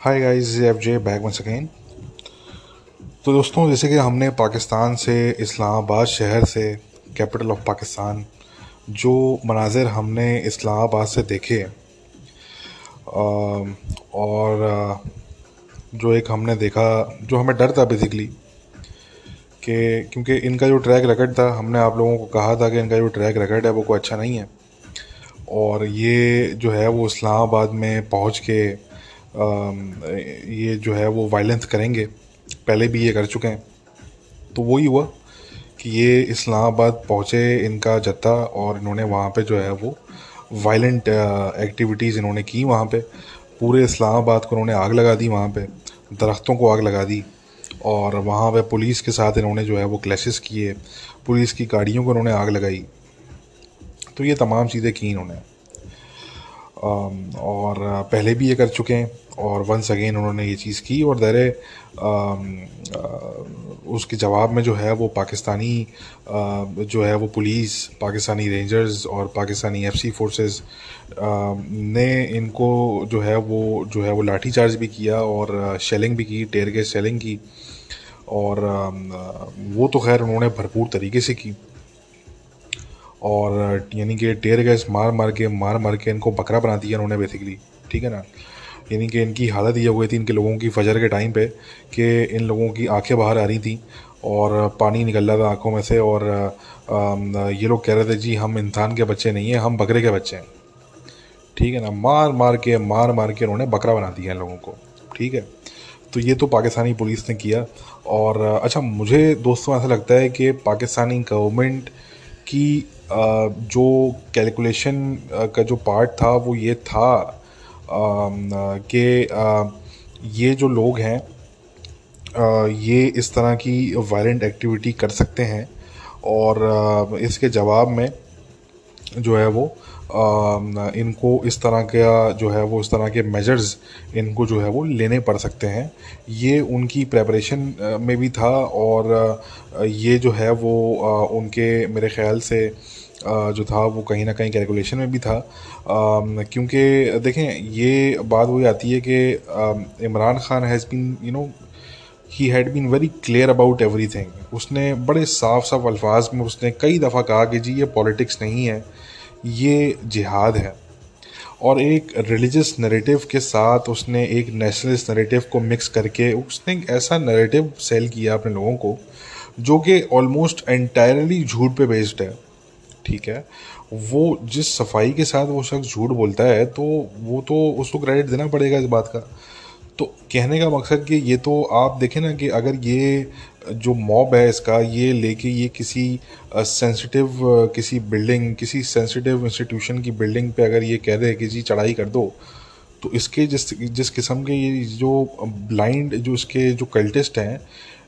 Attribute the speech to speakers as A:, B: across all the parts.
A: Hi guys F J back once again तो दोस्तों, जैसे कि हमने पाकिस्तान से, इस्लामाबाद शहर से कैपिटल ऑफ़ पाकिस्तान, जो मनाजिर हमने इस्लामाबाद से देखे और जो एक हमने देखा, जो हमें डर था बेसिकली कि, क्योंकि इनका जो ट्रैक रिकॉर्ड था, हमने आप लोगों को कहा था कि इनका जो ट्रैक रिकॉर्ड है, वो कोई अच्छा नहीं है। और ये जो है, वो इस्लामाबाद में पहुँच के ये जो है वो वायलेंस करेंगे। पहले भी ये कर चुके हैं। तो वही हुआ कि ये इस्लामाबाद पहुँचे इनका जत्था और इन्होंने वहाँ पे जो है वो वायलेंट एक्टिविटीज़ इन्होंने की वहाँ पे। पूरे इस्लामाबाद को इन्होंने आग लगा दी वहाँ पे। दरख्तों को आग लगा दी और वहाँ पे पुलिस के साथ इन्होंने जो है वो क्लैशेस किए। पुलिस की गाड़ियों को इन्होंने आग लगाई। तो ये तमाम चीज़ें की इन्होंने। और पहले भी ये कर चुके हैं और वंस अगेन उन्होंने ये चीज़ की और दर उसके जवाब में जो है वो पाकिस्तानी जो है वो पुलिस पाकिस्तानी रेंजर्स और पाकिस्तानी एफ़ सी फोर्सेस ने इनको जो है वो, जो है वो लाठी चार्ज भी किया और शेलिंग भी की टेयर गैस शेलिंग की और वो तो खैर उन्होंने भरपूर तरीके से की। और यानी कि टेयर गैस मार मार के मार मार के इनको बकरा बना दिया उन्होंने बेसिकली ठीक है ना? यानी कि इनकी हालत ये हो गई थी इनके लोगों की फजर के टाइम पे कि इन लोगों की आँखें बाहर आ रही थी और पानी निकल रहा था आँखों में से और ये लोग कह रहे थे, जी, हम इंसान के बच्चे नहीं हैं, हम बकरे के बच्चे हैं। ठीक है ना? मार मार के मार मार के उन्होंने बकरा बना दिया इन लोगों को। ठीक है? तो ये तो पाकिस्तानी पुलिस ने किया। और अच्छा मुझे दोस्तों ऐसा लगता है कि पाकिस्तानी गवर्नमेंट की जो कैलकुलेशन का जो पार्ट था, वो ये था कि ये जो लोग हैं ये इस तरह की वायलेंट एक्टिविटी कर सकते हैं और इसके जवाब में जो है वो इनको इस तरह का जो है वो, इस तरह के मेजर्स इनको जो है वो लेने पड़ सकते हैं। ये उनकी प्रेपरेशन में भी था और ये जो है वो उनके मेरे ख्याल से जो था, वो कहीं ना कहीं कैलकुलेशन में भी था। क्योंकि देखें, ये बात वही आती है कि Imran Khan has been you know he had been very clear about everything उसने बड़े साफ़ साफ़ अल्फाज में उसने कई दफ़ा कहा कि जी, ये पॉलिटिक्स नहीं है, ये जिहाद है। और एक रिलीजियस नरेटिव के साथ उसने एक नेशनलिस्ट नरेटिव को मिक्स करके उसने एक ऐसा नरेटिव सेल किया अपने लोगों को, जो कि ऑलमोस्ट एंटायरली झूठ पे बेस्ड है। ठीक है, वो जिस सफ़ाई के साथ वो शख्स झूठ बोलता है तो वो तो उसको क्रेडिट देना पड़ेगा इस बात का। तो कहने का मकसद कि ये तो आप देखें ना कि अगर ये जो मॉब है इसका, ये लेके ये किसी सेंसिटिव किसी बिल्डिंग किसी सेंसिटिव इंस्टीट्यूशन की बिल्डिंग पे अगर ये कह दे कि जी चढ़ाई कर दो तो इसके जिस जिस किस्म के ये जो ब्लाइंड जो इसके जो कल्टिस्ट हैं,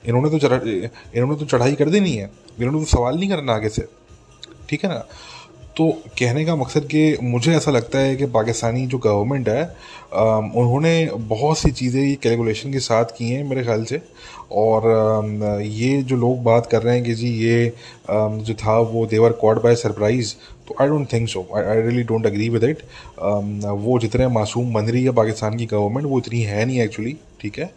A: इन्होंने तो चढ़ा, इन्होंने तो चढ़ाई कर देनी है। इन्होंने तो सवाल नहीं करना आगे से। ठीक है ना? तो कहने का मकसद कि मुझे ऐसा लगता है कि पाकिस्तानी जो गवर्नमेंट है उन्होंने बहुत सी चीज़ें ये कैलकुलेशन के साथ की हैं मेरे ख्याल से। और ये जो लोग बात कर रहे हैं कि जी ये जो था वो देवर कॉड बाय सरप्राइज़ तो I don't think so I really don't agree with it वो जितने मासूम बन रही है पाकिस्तान की गवर्नमेंट वो इतनी है नहीं एक्चुअली ठीक है?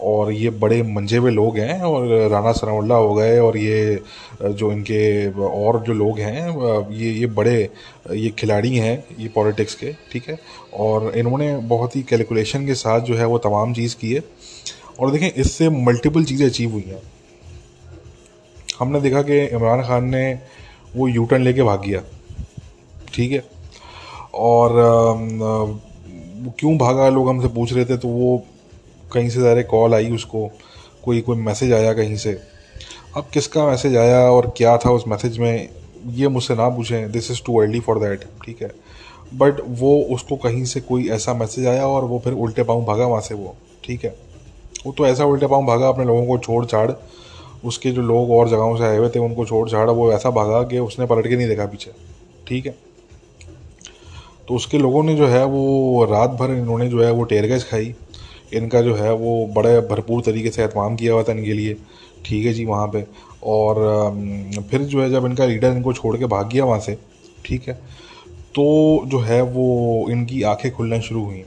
A: और ये बड़े मंजे हुए लोग हैं और राना सनाउल्ला हो गए और ये जो इनके और जो लोग हैं ये ये बड़े, ये खिलाड़ी हैं, ये पॉलिटिक्स के, ठीक है? और इन्होंने बहुत ही कैलकुलेशन के साथ जो है वो तमाम चीज़ की है। और देखें, इससे मल्टीपल चीज़ें अचीव हुई हैं। हमने देखा कि इमरान खान ने वो यू टर्न लेके भाग गया, ठीक है? और क्यों भागा, लोग हमसे पूछ रहे थे तो वो कहीं से ज़्यादा कॉल आई उसको, कोई कोई मैसेज आया कहीं से। अब किसका मैसेज आया और क्या था उस मैसेज में, ये मुझसे ना पूछें। This is too early for that ठीक है? बट वो, उसको कहीं से कोई ऐसा मैसेज आया और वो फिर उल्टे पाँव भागा वहाँ से वो, ठीक है? वो तो ऐसा उल्टे पाँव भागा, अपने लोगों को छोड़ छाड़। उसके जो लोग और जगहों से आए हुए थे, उनको छोड़ छाड़, वो ऐसा भागा कि उसने पलट के नहीं देखा पीछे, ठीक है? तो उसके लोगों ने जो है, वो रात भर इन्होंने जो है, वो टेयर गैस खाई। इनका जो है वो बड़े भरपूर तरीके से एहतमाम किया हुआ था इनके लिए। ठीक है जी वहाँ पे। और फिर जो है जब इनका लीडर इनको छोड़ के भाग गया वहाँ से, ठीक है तो जो है वो इनकी आँखें खुलना शुरू हुई।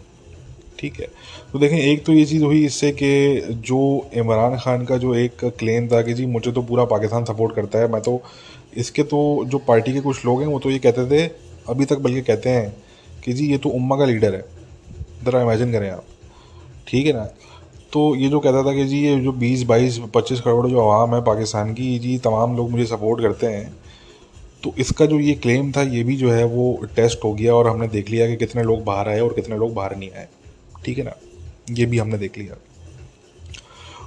A: ठीक है तो देखें, एक तो ये चीज़ हुई इससे कि जो इमरान खान का जो एक क्लेम था कि जी मुझे तो पूरा पाकिस्तान सपोर्ट करता है, मैं तो इसके तो जो पार्टी के कुछ लोग हैं वो तो ये कहते थे, अभी तक बल्कि कहते हैं कि जी ये तो उम्मा का लीडर है। ज़रा इमेजिन करें आप। ठीक है ना? तो ये जो कहता था कि जी, ये जो बीस, बाईस, पच्चीस करोड़ जो आवाम है पाकिस्तान की, जी, तमाम लोग मुझे सपोर्ट करते हैं। तो इसका जो ये क्लेम था, ये भी जो है वो टेस्ट हो गया और हमने देख लिया कि कितने लोग बाहर आए और कितने लोग बाहर नहीं आए। ठीक है ना? ये भी हमने देख लिया।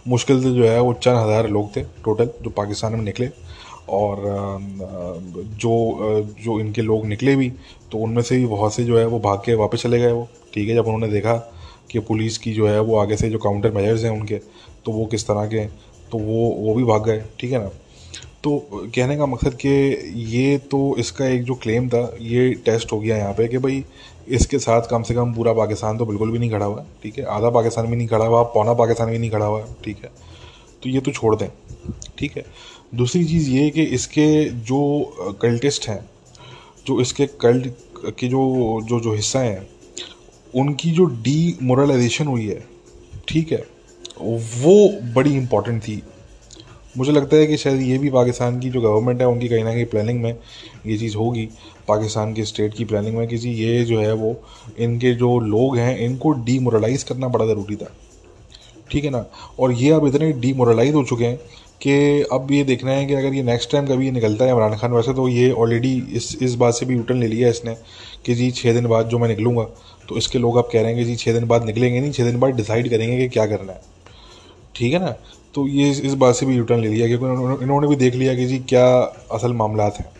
A: मुश्किल से जो है वो चंद हज़ार लोग थे टोटल जो पाकिस्तान में निकले और जो जो इनके लोग निकले भी तो उनमें से भी बहुत से जो है वो भाग के वापस चले गए वो। ठीक है, जब उन्होंने देखा कि पुलिस की जो है वो आगे से जो काउंटर मेजर्स हैं उनके तो वो किस तरह के हैं? तो वो वो भी भाग गए, ठीक है ना? तो कहने का मकसद कि ये तो इसका एक जो क्लेम था, ये टेस्ट हो गया यहाँ पे कि भाई इसके साथ कम से कम पूरा पाकिस्तान तो बिल्कुल भी नहीं खड़ा हुआ, ठीक है? आधा पाकिस्तान भी नहीं खड़ा हुआ, पौना पाकिस्तान भी नहीं खड़ा हुआ, ठीक है? तो ये तो छोड़ दें, ठीक है? दूसरी चीज़ ये कि इसके जो कल्टिस्ट हैं, जो इसके कल्ट के जो जो जो हिस्सा हैं उनकी जो डी मोरलाइजेशन हुई है, ठीक है, वो बड़ी इंपॉर्टेंट थी। मुझे लगता है कि शायद ये भी पाकिस्तान की जो गवर्नमेंट है, उनकी कहीं ना कहीं प्लानिंग में ये चीज़ होगी। पाकिस्तान के स्टेट की प्लानिंग में कि जी ये जो है वो, इनके जो लोग हैं, इनको डीमोरलाइज करना बड़ा ज़रूरी था। ठीक है ना? और ये अब इतने डीमोरलाइज हो चुके हैं कि अब ये देखना है कि अगर ये नेक्स्ट टाइम कभी ये निकलता है इमरान खान वैसे तो ये ऑलरेडी इस इस बात से भी यूटर्न ले लिया इसने कि जी छः दिन बाद जो मैं निकलूँगा तो इसके लोग आप कह रहे हैं कि जी छः दिन बाद निकलेंगे नहीं छः दिन बाद डिसाइड करेंगे कि क्या करना है। ठीक है ना? तो ये इस बात से भी यूटर्न ले लिया, क्योंकि इन्होंने भी देख लिया कि जी, क्या असल मामला हैं।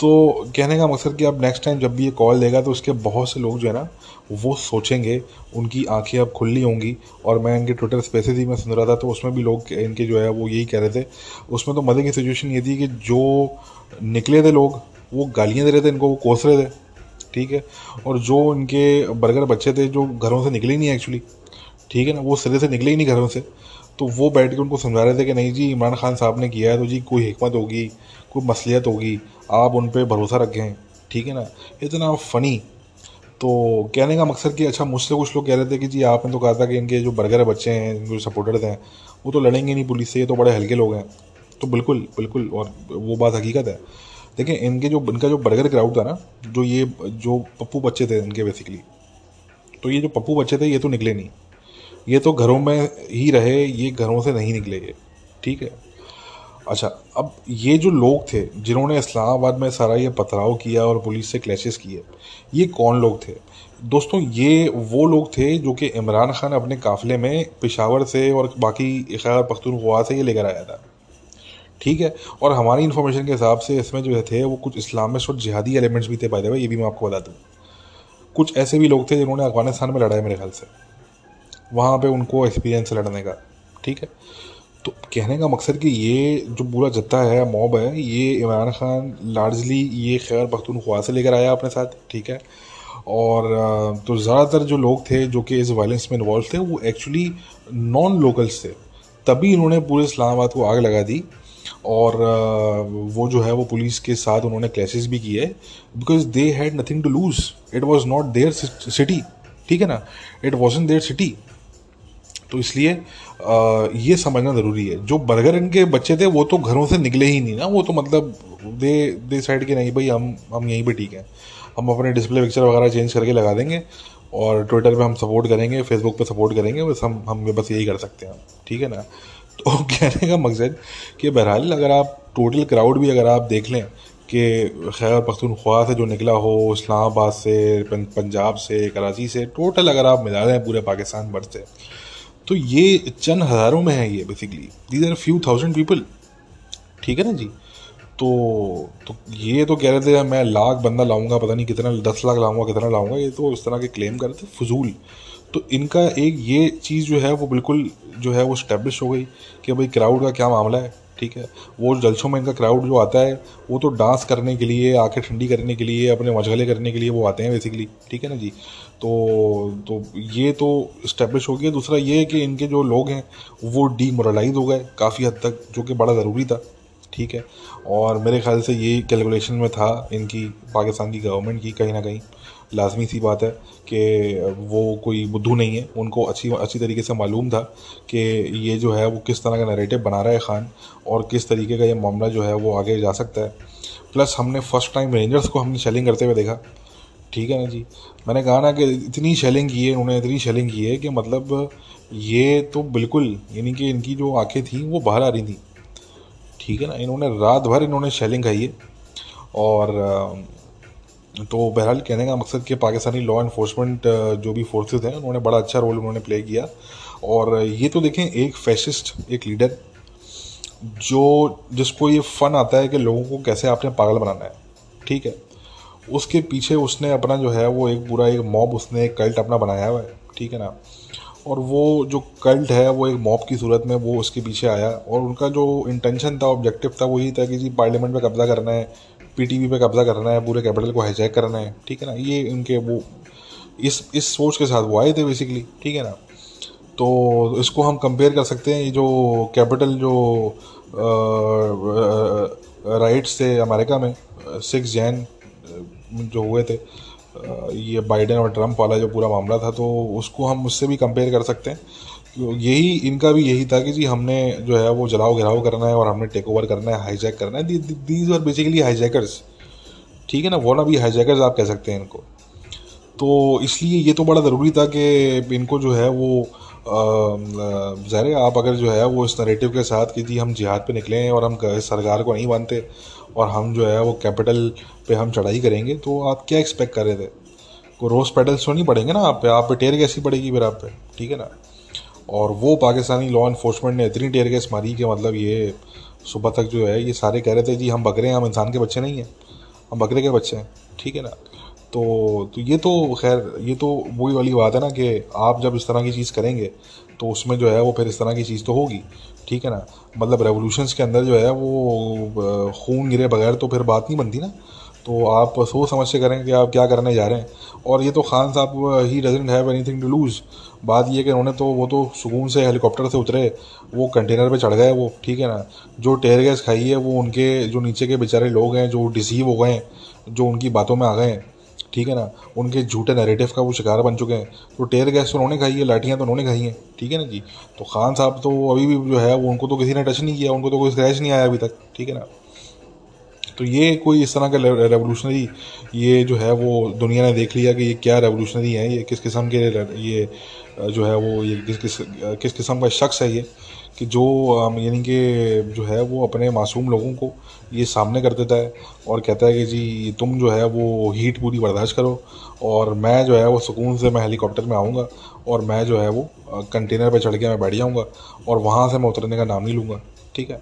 A: तो कहने का मकसद कि अब नेक्स्ट टाइम जब भी ये कॉल देगा तो उसके बहुत से लोग जो है ना, वो सोचेंगे, उनकी आँखें अब खुली होंगी, और मैं इनके ट्विटर स्पेसिस ही में सुन रहा था तो उसमें भी लोग इनके जो है, वो यही कह रहे थे। उसमें तो मज़े की सिचुएशन ये थी कि जो निकले थे लोग, वो गालियाँ दे रहे थे इनको, वो कोस रहे थे। ठीक है? और जो इनके बर्गर बच्चे थे, जो घरों से निकले ही नहीं एक्चुअली ठीक है ना? वो सिरे से निकले ही नहीं घरों से। तो वो बैठ के उनको समझा रहे थे कि नहीं जी, इमरान खान साहब ने किया है तो जी, कोई हमत होगी, कोई मसलियत होगी, आप उन पर भरोसा रखें, ठीक है ना? इतना फ़नी तो कहने का मकसद कि अच्छा मुझसे कुछ लोग कह रहे थे कि जी, आपने तो कहा था कि इनके जो बर्गर बच्चे हैं, इनके जो सपोर्टर्स हैं, वो तो लड़ेंगे नहीं पुलिस से, ये तो बड़े हल्के लोग हैं। तो बिल्कुल बिल्कुल, और वो बात हकीकत है। देखिए, इनके जो इनका जो बर्गर क्राउड था ना, जो ये जो पप्पू बच्चे थे इनके बेसिकली तो ये जो पप्पू बच्चे थे, ये तो निकले नहीं। ये तो घरों में ही रहे, ये घरों से नहीं निकले ये, ठीक है? अच्छा अब ये जो लोग थे, जिन्होंने इस्लामाबाद में सारा ये पथराव किया और पुलिस से क्लैशेस किए, ये कौन लोग थे? दोस्तों, ये वो लोग थे जो कि इमरान खान अपने काफ़िले में पेशावर से और बाकी खैर पख्तूनख्वा से ये लेकर आया था। ठीक है? और हमारी इन्फॉर्मेशन के हिसाब से इसमें जो थे, वो कुछ इस्लामिस्ट और जिहादी एलिमेंट्स भी थे पाए ये भी मैं आपको बता दूँ। कुछ ऐसे भी लोग थे जिन्होंने अफ़गानिस्तान में लड़ा मेरे ख्याल से। वहाँ पे उनको एक्सपीरियंस लड़ने का, ठीक है? तो कहने का मकसद कि ये जो पूरा जत्था है मॉब है, ये इमरान खान लार्जली ये खैर पख्तूनख्वा से लेकर आया अपने साथ, ठीक है? और तो ज़्यादातर जो लोग थे जो कि इस वायलेंस में इन्वॉल्व थे, वो एक्चुअली नॉन लोकल्स थे। तभी इन्होंने पूरे इस्लामाबाद को आग लगा दी। और वो जो है वो पुलिस के साथ उन्होंने क्लैशेस भी किए because they had nothing to lose it was not their city ठीक है ना? It was in their city तो इसलिए ये समझना ज़रूरी है। जो बर्गर इनके बच्चे थे, वो तो घरों से निकले ही नहीं ना। वो तो मतलब दे दे साइड के नहीं, भाई, हम हम यहीं पे ठीक हैं। हम अपने डिस्प्ले पिक्चर वगैरह चेंज करके लगा देंगे और ट्विटर पे हम सपोर्ट करेंगे फेसबुक पे सपोर्ट करेंगे, बस हम हम बस यही कर सकते हैं। ठीक है ना? तो कहने का मकसद कि बहरहाल, अगर आप टोटल क्राउड भी अगर आप देख लें कि खैर पख्तूनख्वा से जो निकला हो, इस्लामाबाद से पंजाब से, कराची से टोटल अगर आप मिला दें पूरे पाकिस्तान भर से तो ये चंद हज़ारों में है ये basically these are few thousand people ठीक है ना जी? तो तो ये तो कह रहे थे, मैं लाख बंदा लाऊँगा, पता नहीं कितना, दस लाख लाऊँगा, कितना लाऊँगा। ये तो इस तरह के क्लेम कर रहे थे, फजूल। तो इनका एक ये चीज़ जो है, वो बिल्कुल जो है, वो स्टैब्लिश हो गई कि भाई क्राउड का क्या मामला है, ठीक है? वो जलसों में इनका क्राउड जो आता है, वो तो डांस करने के लिए, आँखें ठंडी करने के लिए, अपने मशगले करने के लिए वो आते हैं बेसिकली ठीक है ना जी? तो तो ये तो इस्टेब्लिश हो गया। दूसरा ये है कि इनके जो लोग हैं, वो डीमोरलाइज हो गए काफ़ी हद तक, जो कि बड़ा ज़रूरी था, ठीक है? और मेरे ख्याल से ये कैलकुलेशन में था इनकी, पाकिस्तान की गवर्नमेंट की कहीं ना कहीं। लाजमी सी बात है कि वो कोई बुद्धू नहीं है। उनको अच्छी अच्छी तरीके से मालूम था कि ये जो है वो किस तरह का नरेटिव बना रहा है खान और किस तरीके का ये मामला जो है वो आगे जा सकता है। प्लस हमने फ़र्स्ट टाइम रेंजर्स को हमने शेलिंग करते हुए देखा। ठीक है ना जी? मैंने कहा ना कि इतनी शेलिंग की है, उन्होंने इतनी शेलिंग की है कि मतलब ये तो बिल्कुल, यानी कि इनकी जो आँखें थी, वो बाहर आ रही थी। ठीक है ना? इन्होंने रात भर इन्होंने शेलिंग खाई है। और तो बहरहाल कहने का मकसद कि पाकिस्तानी लॉ इन्फोर्समेंट जो भी फोर्सेस हैं, उन्होंने बड़ा अच्छा रोल उन्होंने प्ले किया। और ये तो देखें, एक फैशिस्ट एक लीडर जो, जिसको ये फ़न आता है कि लोगों को कैसे आपने पागल बनाना है, ठीक है? उसके पीछे उसने अपना जो है, वो एक पूरा एक मॉब उसने एक कल्ट अपना बनाया हुआ है, ठीक है ना? और वो जो कल्ट है, वो एक मॉब की सूरत में वो उसके पीछे आया। और उनका जो इंटेंशन था ऑब्जेक्टिव था वही था कि जी पार्लियामेंट पे कब्ज़ा करना है पीटीवी पे कब्ज़ा करना है, पूरे कैपिटल को हाईजैक करना है, ठीक है ना? ये उनके वो, इस इस सोच के साथ वो आए थे बेसिकली ठीक है ना? तो इसको हम कंपेयर कर सकते हैं, ये जो कैपिटल जो राइट्स थे अमेरिका में सिक्स जैन जो हुए थे ये बाइडेन और ट्रंप वाला जो पूरा मामला था तो उसको हम उससे भी कंपेयर कर सकते हैं। यही, इनका भी यही था कि जी हमने जो है वो जलाओ गिराओ करना है और हमने टेक ओवर करना है हाईजैक करना है। दीज आर बेसिकली हाईजैकर्स ठीक है ना? वो ना भी हाईजैकर्स आप कह सकते हैं इनको। तो इसलिए ये तो बड़ा ज़रूरी था कि इनको जो है वो ज़ाहिर आप अगर जो है वो इस नरेटिव के साथ कि जी हम जिहाद पे निकले हैं और हम सरकार को नहीं मानते और हम जो है वो कैपिटल पे हम चढ़ाई करेंगे तो आप क्या एक्सपेक्ट कर रहे थे? को रोज़ पेडल्स तो नहीं पड़ेंगे ना आप पे? आप पे टेयर कैसी पड़ेगी फिर आप पे? ठीक है ना? और वो पाकिस्तानी लॉ इन्फोर्समेंट ने इतनी टेयर गैस मारी कि मतलब ये सुबह तक जो है, ये सारे कह रहे थे, जी, हम बकरे हैं, हम इंसान के बच्चे नहीं हैं। हम बकरे के बच्चे हैं। ठीक है ना? तो तो ये तो खैर, ये तो वही वाली बात है ना कि आप जब इस तरह की चीज़ करेंगे तो उसमें जो है, वो फिर इस तरह की चीज़ तो होगी। ठीक है ना? मतलब रेवोल्यूशंस के अंदर जो है, वो खून गिरे बगैर तो फिर बात नहीं बनती ना। तो आप सोच समझ से करें कि आप क्या करने जा रहे हैं। और ये तो खान साहब ही doesn't have anything to lose बात ये कि उन्होंने तो वो तो सुकून से हेलीकॉप्टर से उतरे, वो कंटेनर पे चढ़ गए वो, ठीक है ना? जो टेयर गैस खाई है, वो उनके, जो नीचे के बेचारे लोग हैं, जो डिसीव हो गए हैं, जो उनकी बातों में आ गए हैं, ठीक है ना? उनके झूठे नैरेटिव का वो शिकार बन चुके हैं। तो टेयर गैस तो उन्होंने खाई है, लाठियाँ तो उन्होंने खाई हैं, ठीक है ना जी? तो खान साहब तो अभी भी जो है, वो उनको तो किसी ने टच नहीं किया, उनको तो कोई स्क्रैच नहीं आया अभी तक, ठीक है ना? तो ये कोई इस तरह का रेवोल्यूशनरी ये जो है, वो दुनिया ने देख लिया कि ये क्या रेवोल्यूशनरी है, ये किस किस्म के ये जो है वो ये किस किस किस किस्म का शख्स है ये, कि जो यानी कि जो है वो अपने मासूम लोगों को ये सामने कर देता है और कहता है कि जी, तुम जो है वो हीट पूरी बर्दाश्त करो और मैं जो है वो सुकून से मैं हेलीकॉप्टर में आऊँगा और मैं जो है वो कंटेनर पे चढ़ के मैं बैठ जाऊँगा और वहाँ से मैं उतरने का नाम नहीं लूँगा, ठीक है?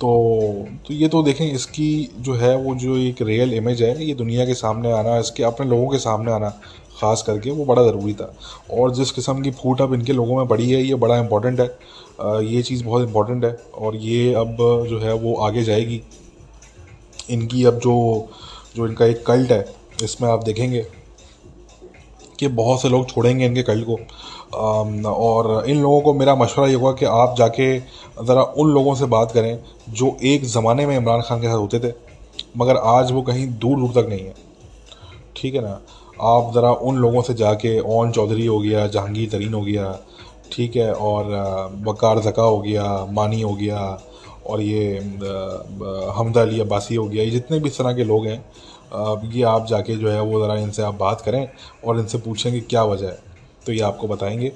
A: तो तो ये तो देखें इसकी जो है वो जो एक रियल इमेज है, ये दुनिया के सामने आना, इसके अपने लोगों के सामने आना ख़ास करके वो बड़ा ज़रूरी था। और जिस किस्म की फूट अब इनके लोगों में पड़ी है, ये बड़ा इंपॉर्टेंट है। ये चीज़ बहुत इंपॉर्टेंट है और ये अब जो है वो आगे जाएगी। इनकी अब जो जो इनका एक कल्ट है, इसमें आप देखेंगे कि बहुत से लोग छोड़ेंगे इनके कल्ट को। और इन लोगों को मेरा मशवरा ये होगा कि आप जाके ज़रा उन लोगों से बात करें जो एक ज़माने में इमरान खान के साथ होते थे, मगर आज वो कहीं दूर दूर तक नहीं है। ठीक है ना? आप ज़रा उन लोगों से जाके, ओन चौधरी हो गया, जहांगीर तरीन हो गया, ठीक है, और वकार जका हो गया, मानी हो गया, और ये हमदा अली अब्बासी हो गया, ये जितने भी इस तरह के लोग हैं ये आप जाके जो है वो ज़रा इनसे आप बात करें और इनसे पूछें कि क्या वजह है तो ये आपको बताएँगे।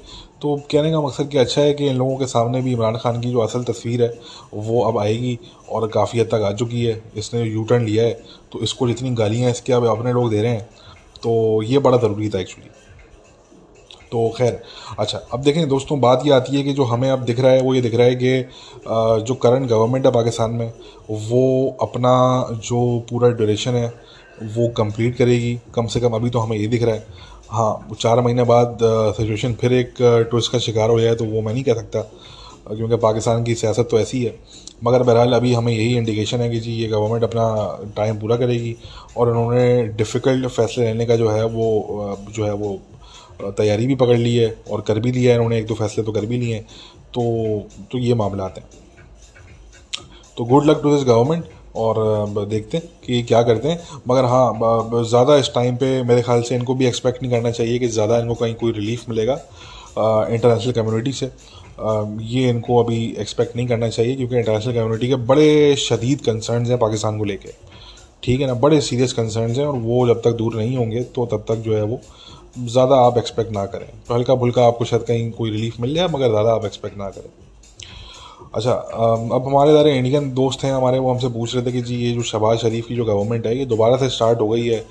A: तो कहने का मकसद कि अच्छा है कि इन लोगों के सामने भी इमरान खान की जो असल तस्वीर है, वो अब आएगी और काफ़ी हद तक आ चुकी है, इसने यू टर्न लिया है तो इसको जितनी गालियाँ इसके अब अपने लोग दे रहे हैं तो ये बड़ा ज़रूरी था एक्चुअली तो खैर अच्छा अब देखें दोस्तों, बात ये आती है कि जो हमें अब दिख रहा है, वो ये दिख रहा है कि जो करंट गवर्नमेंट है पाकिस्तान में, वो अपना जो पूरा ड्यूरेशन है, वो कंप्लीट करेगी। कम से कम अभी तो हमें ये दिख रहा है। हाँ चार महीने बाद सिचुएशन फिर एक ट्विस्ट का शिकार हो जाए तो वो मैं नहीं कह सकता, क्योंकि पाकिस्तान की सियासत तो ऐसी है। मगर बहरहाल अभी हमें यही इंडिकेशन है कि जी, ये गवर्नमेंट अपना टाइम पूरा करेगी और उन्होंने डिफ़िकल्ट फैसले लेने का जो है वो जो है वो तैयारी भी पकड़ ली है और कर भी लिया है इन्होंने एक दो फैसले तो कर भी लिए हैं। तो तो ये मामला आते हैं। तो good luck to this government और देखते हैं कि क्या करते हैं। मगर हाँ ज़्यादा इस टाइम पे मेरे ख्याल से इनको भी एक्सपेक्ट नहीं करना चाहिए कि ज़्यादा इनको कहीं कोई रिलीफ मिलेगा इंटरनेशनल कम्युनिटी से। ये इनको अभी एक्सपेक्ट नहीं करना चाहिए क्योंकि इंटरनेशनल कम्युनिटी के बड़े शदीद कंसर्न हैं पाकिस्तान को लेकर ठीक है ना? बड़े सीरियस कंसर्न हैं और वो जब तक दूर नहीं होंगे तो तब तक जो है वो ज़्यादा आप एक्सपेक्ट ना करें। तो हल्का फुल्का आपको शायद कहीं कोई रिलीफ मिल जाए, मगर ज़्यादा आप एक्सपेक्ट ना करें। अच्छा अब हमारे सारे इंडियन दोस्त हैं हमारे, वो हमसे पूछ रहे थे कि जी ये जो शहबाज शरीफ की जो गवर्नमेंट है, ये दोबारा से स्टार्ट हो गई है?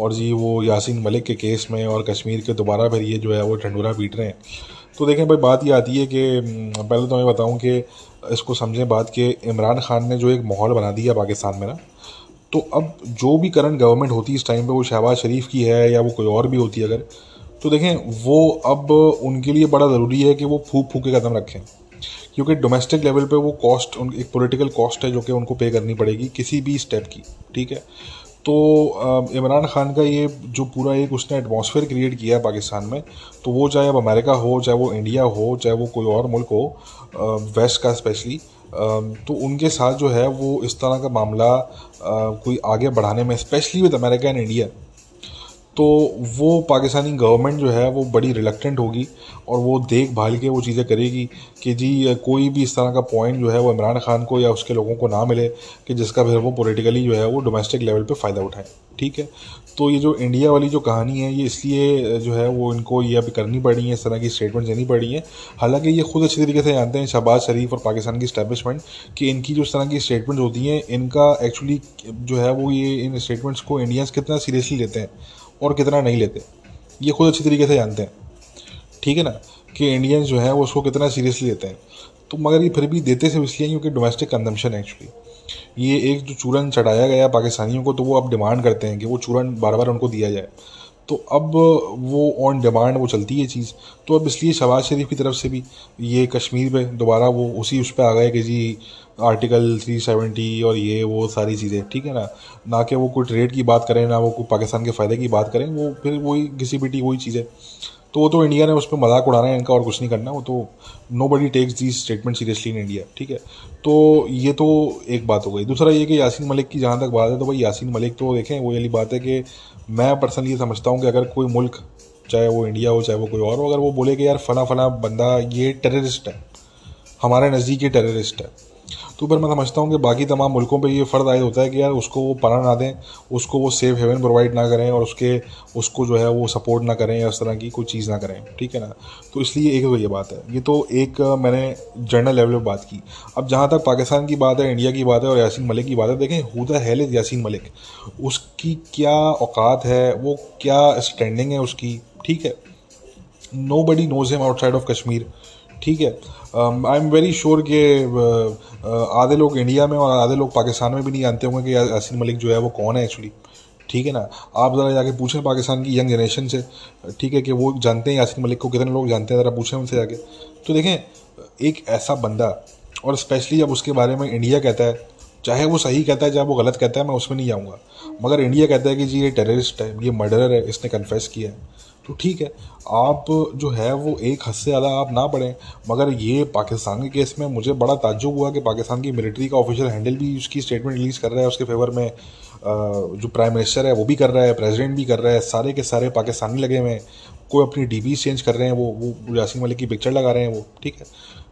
A: और जी वो यासिन मलिक के केस में और कश्मीर के दोबारा फिर ये जो है वो ठंडूरा पीट रहे हैं। तो देखें, भाई बात ये आती है कि पहले तो मैं बताऊँ कि इसको समझें बात कि इमरान खान ने जो एक माहौल बना दिया पाकिस्तान में ना तो अब जो भी करंट गवर्नमेंट होती है इस टाइम पे, वो शहबाज शरीफ की है या वो कोई और भी होती है अगर तो देखें, वो अब उनके लिए बड़ा ज़रूरी है कि वो फूक फूक के कदम रखें। क्योंकि डोमेस्टिक लेवल पे वो कॉस्ट एक पॉलिटिकल कॉस्ट है जो कि उनको पे करनी पड़ेगी किसी भी स्टेप की, ठीक है? तो इमरान खान का ये जो पूरा एक उसने एटमॉस्फेयर क्रिएट किया है पाकिस्तान में तो वो चाहे अब अमेरिका हो, चाहे वो इंडिया हो, चाहे वो कोई और मुल्क हो वेस्ट का स्पेशली तो उनके साथ जो है वो इस तरह का मामला कोई आगे बढ़ाने में specially with America and India तो वो पाकिस्तानी गवर्नमेंट जो है, वो बड़ी रिलेक्टेंट होगी और वो देख भाल के वो चीज़ें करेगी कि जी, कोई भी इस तरह का पॉइंट जो है, वो इमरान खान को या उसके लोगों को ना मिले कि जिसका फिर वो पॉलिटिकली जो है, वो डोमेस्टिक लेवल पे फ़ायदा उठाए, ठीक है? तो ये जो इंडिया वाली जो कहानी है, ये इसलिए जो है, वो इनको ये अभी करनी पड़ी है, इस तरह की स्टेटमेंट देनी पड़ी है। हालाँकि ये खुद अच्छी तरीके से जानते हैं शहबाज शरीफ और पाकिस्तान की स्टैब्लिशमेंट कि इनकी जो इस तरह की स्टेटमेंट होती हैं, इनका एक्चुअली जो है, वो ये इन स्टेटमेंट्स को इंडियंस कितना सीरियसली लेते हैं। और कितना नहीं लेते। ये खुद अच्छी तरीके से जानते हैं। ठीक है ना? कि इंडियंस जो है, वो उसको कितना सीरियसली लेते हैं। तो मगर ये फिर भी देते से इसलिए क्योंकि डोमेस्टिक कंजम्पशन है एक्चुअली ये एक जो चूरन चढ़ाया गया पाकिस्तानियों को तो वो अब डिमांड करते हैं कि वो चूरन बार बार उनको दिया जाए। तो अब वो ऑन डिमांड वो चलती है चीज़। तो अब इसलिए शहबाज शरीफ की तरफ़ से भी ये कश्मीर पे दोबारा वो उसी उस पर आ गए कि जी आर्टिकल थ्री सेवेंटी और ये, वो सारी चीज़ें, ठीक है ना? ना कि वो कोई ट्रेड की बात करें, ना वो कोई पाकिस्तान के फ़ायदे की बात करें, वो फिर वही घिसी पिटी वही चीज़ें। तो वो तो इंडिया ने उस पर मज़ाक उड़ाना है इनका और कुछ नहीं करना, वो तो nobody takes the statement seriously in India ठीक है? तो ये तो एक बात हो गई। दूसरा ये कि यासिन मलिक की जहाँ तक बात है तो भाई यासिन मलिक तो देखें, वो वाली बात है कि मैं पर्सनली समझता हूँ कि अगर कोई मुल्क, चाहे वो इंडिया हो, चाहे वो कोई और हो, अगर वो बोले कि यार फला फला बंदा, ये टेररिस्ट है, हमारे नज़दीक ये टेररिस्ट है तो फिर मैं समझता हूँ कि बाकी तमाम मुल्कों पे ये फ़र्ज़ आयद होता है कि यार उसको वो पना ना दें, उसको वो सेफ़ हेवन प्रोवाइड ना करें और उसके, उसको जो है वो सपोर्ट ना करें या उस तरह की कोई चीज़ ना करें, ठीक है ना? तो इसलिए एक तो ये बात है। ये तो एक मैंने जनरल लेवल पर बात की। अब जहाँ तक पाकिस्तान की बात है, इंडिया की बात है और यासिन मलिक की बात है, देखें हुदा हेल यासिन मलिक? उसकी क्या औकात है, वो क्या स्टैंडिंग है उसकी, ठीक है? Nobody knows him outside of Kashmir ठीक है? आई एम वेरी श्योर कि आधे लोग इंडिया में और आधे लोग पाकिस्तान में भी नहीं जानते होंगे कि यासिन मलिक जो है वो कौन है एक्चुअली ठीक है ना? आप ज़रा जाके पूछें पाकिस्तान की यंग जनरेशन से। ठीक है कि वो जानते हैं यासिन मलिक को, कितने लोग जानते हैं? ज़रा पूछें उनसे जाके। तो देखें, एक ऐसा बंदा, और स्पेशली जब उसके बारे में इंडिया कहता है, चाहे वो सही कहता है, चाहे वो गलत कहता है, मैं उसमें नहीं जाऊँगा मगर इंडिया कहता है कि जी, ये टेररिस्ट है, ये मर्डरर है, इसने कन्फेस किया है। तो ठीक है, आप जो है वो एक हद से ज़्यादा आप ना पढ़ें मगर ये पाकिस्तान के केस में मुझे बड़ा ताज्जुब हुआ कि पाकिस्तान की मिलिट्री का ऑफिशियल हैंडल भी उसकी स्टेटमेंट रिलीज़ कर रहा है, उसके फेवर में जो प्राइम मिनिस्टर है वो भी कर रहा है प्रेसिडेंट भी कर रहा है, सारे के सारे पाकिस्तानी लगे हुए हैं। कोई अपनी डी चेंज कर रहे हैं, वो वो यासिन मलिक की पिक्चर लगा रहे हैं वो, ठीक है।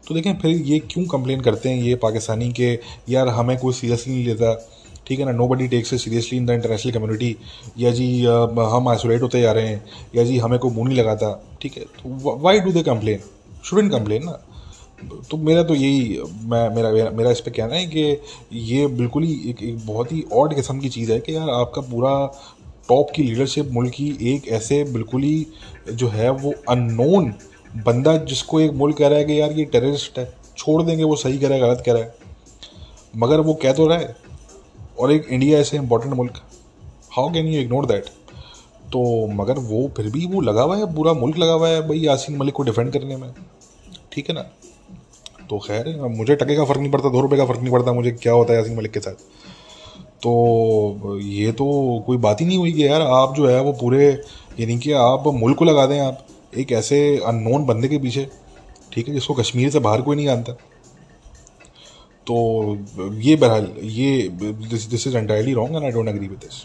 A: तो देखें, फिर ये क्यों कंप्लेन करते हैं ये पाकिस्तानी के, यार हमें कोई सीरियसली नहीं लेता? ठीक है ना? Nobody takes seriously in the international community या जी हम आइसोलेट होते जा रहे हैं। या जी हमें कोई मुँह नहीं लगाता। ठीक है? तो why do they complain shouldn't complain ना? तो मेरा तो यही मैं मेरा मेरा, मेरा इस पर कहना है कि ये बिल्कुल ही एक, एक बहुत ही ऑड किस्म की चीज़ है कि यार आपका पूरा टॉप की लीडरशिप मुल्क की एक ऐसे बिल्कुल ही जो है वो अननोन बंदा जिसको एक मुल्क कह रहा है कि यार ये टेररिस्ट है छोड़ देंगे वो सही कह रहा है गलत कह रहा है। मगर वो कह तो रहा है और एक इंडिया ऐसे इंपॉर्टेंट मुल्क how can you ignore that तो मगर वो फिर भी वो लगा हुआ है, पूरा मुल्क लगा हुआ है भाई यासिन मलिक को डिफेंड करने में। ठीक है ना? तो खैर मुझे टके का फ़र्क नहीं पड़ता, दो रुपये का फ़र्क नहीं पड़ता मुझे, क्या होता है यासिन मलिक के साथ? तो ये तो कोई बात ही नहीं हुई कि यार आप जो है वो पूरे यानी कि आप मुल्क को लगा दें आप, एक ऐसे अननोन बंदे के पीछे। ठीक है, जिसको कश्मीर से बाहर कोई नहीं जानता। तो ये बहरहाल, ये this is entirely wrong and I don't agree with this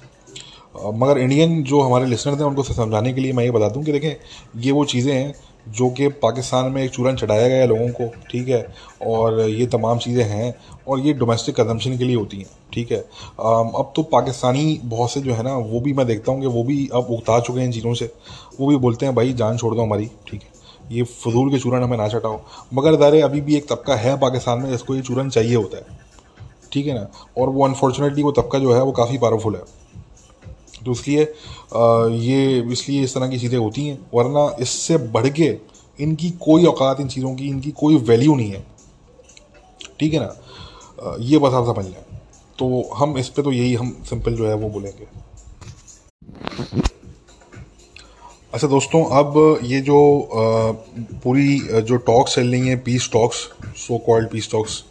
A: मगर इंडियन जो हमारे लिसनर थे उनको समझाने के लिए मैं ये बता दूँ कि देखें, ये वो चीज़ें हैं जो कि पाकिस्तान में एक चूरन चढ़ाया गया है लोगों को, ठीक है? और ये तमाम चीज़ें हैं और ये डोमेस्टिक कंजम्पशन के लिए होती हैं, ठीक है? अब तो पाकिस्तानी बहुत से जो है ना, वो भी मैं देखता हूँ कि वो भी अब उगता चुके हैं इन चीज़ों से। वो भी बोलते हैं, भाई जान छोड़ दो हमारी, ठीक है? ये फजूल के चूरन हमें ना चटाओ मगर दारे, अभी भी एक तबका है पाकिस्तान में जिसको ये चूरन चाहिए होता है। ठीक है ना? और वो अनफॉर्चुनेटली वो तबका जो है, वो काफ़ी पावरफुल है। तो इसलिए ये, इसलिए इस तरह की चीज़ें होती हैं। वरना इससे बढ़ के इनकी कोई औकात इन चीज़ों की, इनकी कोई वैल्यू नहीं है। ठीक है ना? ये बस आप समझ लें। तो हम इस पर तो यही हम सिंपल जो है वो बोलेंगे। अच्छा दोस्तों, अब ये जो पूरी जो टॉक्स चल रही हैं peace talks so called peace talks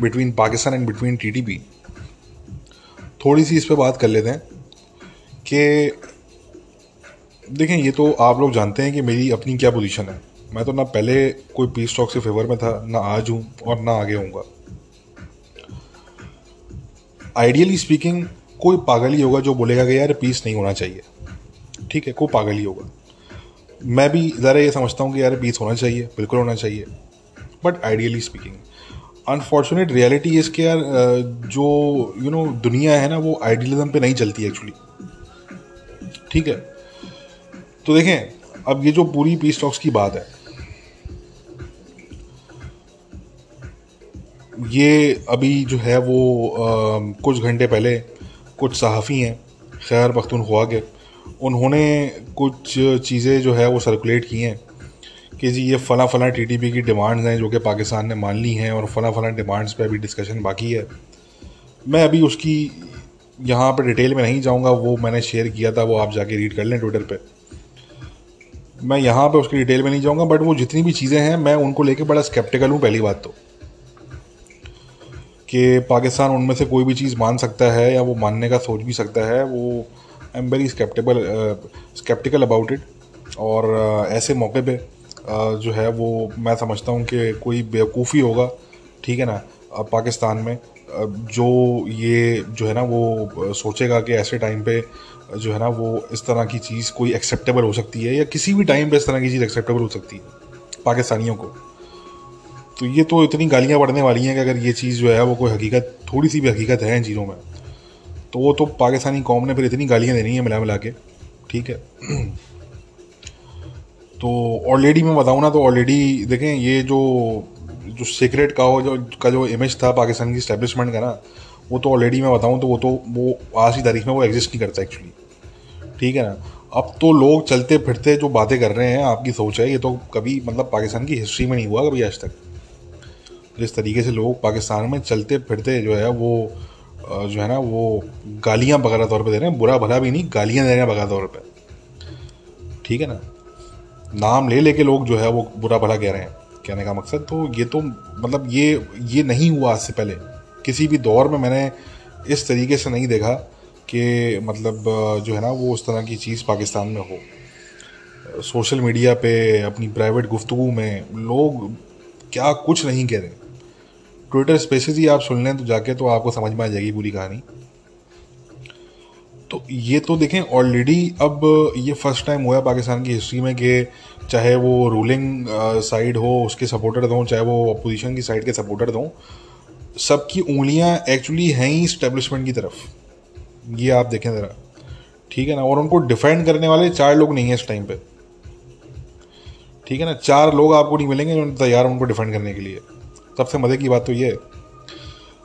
A: between Pakistan and between TTP थोड़ी सी इस पर बात कर लेते हैं कि, देखें, ये तो आप लोग जानते हैं कि मेरी अपनी क्या पोजीशन है। मैं तो ना पहले कोई पीस टॉक के फेवर में था, ना आज हूँ और ना आगे हूँगा आइडियली स्पीकिंग कोई पागल ही होगा जो बोलेगा कि यार पीस नहीं होना चाहिए। ठीक है कोई पागल ही होगा। मैं भी ज़रा ये समझता हूँ कि यार पीस होना चाहिए बिल्कुल होना चाहिए but ideally speaking unfortunate reality इसके यार जो यू you नो know, दुनिया है ना वो आइडियलिज्म पे नहीं चलती एक्चुअली ठीक है? तो देखें अब ये जो पूरी पीस टॉक्स की बात है ये अभी जो है वो आ, कुछ घंटे पहले कुछ सहाफ़ी हैं खैर पख्तूनख्वा के उन्होंने कुछ चीज़ें जो है वो सर्कुलेट की हैं कि जी ये फ़ला फ़ला टीटीपी की डिमांड्स हैं जो कि पाकिस्तान ने मान ली हैं और फ़ला फ़ला डिमांड्स पे अभी डिस्कशन बाकी है। मैं अभी उसकी यहाँ पर डिटेल में नहीं जाऊँगा, वो मैंने शेयर किया था, वो आप जाके रीड कर लें ट्विटर पर मैं यहाँ पर उसकी डिटेल में नहीं जाऊँगा बट वो जितनी भी चीज़ें हैं, मैं उनको लेके बड़ा स्केप्टिकल हूँ, पहली बात तो। कि पाकिस्तान उनमें से कोई भी चीज़ मान सकता है या वो मानने का सोच भी सकता है, वो I am very sceptical sceptical about it और uh, ऐसे मौके पे uh, जो है वो मैं समझता हूँ कि कोई बेवकूफ़ी होगा ठीक है ना पाकिस्तान में जो ये जो है ना वो सोचेगा कि ऐसे टाइम पे जो है ना वो इस तरह की चीज़ कोई एक्सेप्टेबल हो सकती है या किसी भी टाइम पे इस तरह की चीज़ एक्सेप्टेबल हो सकती है पाकिस्तानियों को। तो ये तो इतनी गालियाँ बढ़ने वाली हैं कि अगर ये चीज़ जो है वो कोई हकीकत थोड़ी सी भी हकीकत है इन चीज़ों में। तो वो तो पाकिस्तानी कौम ने फिर इतनी गालियाँ देनी है मिला मिला के, ठीक है? तो ऑलरेडी मैं बताऊँ ना तो ऑलरेडी देखें, ये जो जो सीक्रेट का हो जो, का जो इमेज था पाकिस्तान की स्टैब्लिशमेंट का ना, वो तो ऑलरेडी मैं बताऊँ तो वो तो वो आज की तारीख में वो एग्जिस्ट नहीं करता एक्चुअली ठीक है ना? अब तो लोग चलते फिरते जो बातें कर रहे हैं, आपकी सोच है, ये तो कभी मतलब पाकिस्तान की हिस्ट्री में नहीं हुआ कभी आज तक। जिस तरीके से लोग पाकिस्तान में चलते फिरते जो है, वो जो है ना, वो गालियाँ बगैर तौर पे दे रहे हैं। बुरा भला भी नहीं, गालियाँ दे रहे हैं बगैर तौर पे। ठीक है ना? नाम ले लेके लोग जो है वो बुरा भला कह रहे हैं। कहने का मकसद तो ये तो मतलब ये ये नहीं हुआ आज से पहले। किसी भी दौर में मैंने इस तरीके से नहीं देखा कि मतलब जो है ना, वो उस तरह की चीज़ पाकिस्तान में हो। सोशल मीडिया पे, अपनी प्राइवेट गुफ्तु में लोग क्या कुछ नहीं कह रहे। ट्विटर स्पेसिस ही आप सुन लें तो जाके तो आपको समझ में आ जाएगी पूरी कहानी। तो ये तो देखें ऑलरेडी अब ये फ़र्स्ट टाइम हुआ पाकिस्तान की हिस्ट्री में कि चाहे वो रूलिंग साइड हो, उसके सपोर्टर दो चाहे वो अपोजिशन की साइड के सपोर्टर दो सबकी उंगलियाँ एक्चुअली हैं ही स्टेब्लिशमेंट की तरफ़। ये आप देखें ज़रा। ठीक है ना? और उनको डिफेंड करने वाले चार लोग नहीं हैं इस टाइम पे। ठीक है ना? चार लोग आपको नहीं मिलेंगे जो तैयार उनको डिफेंड करने के लिए। सबसे मज़े की बात तो ये है।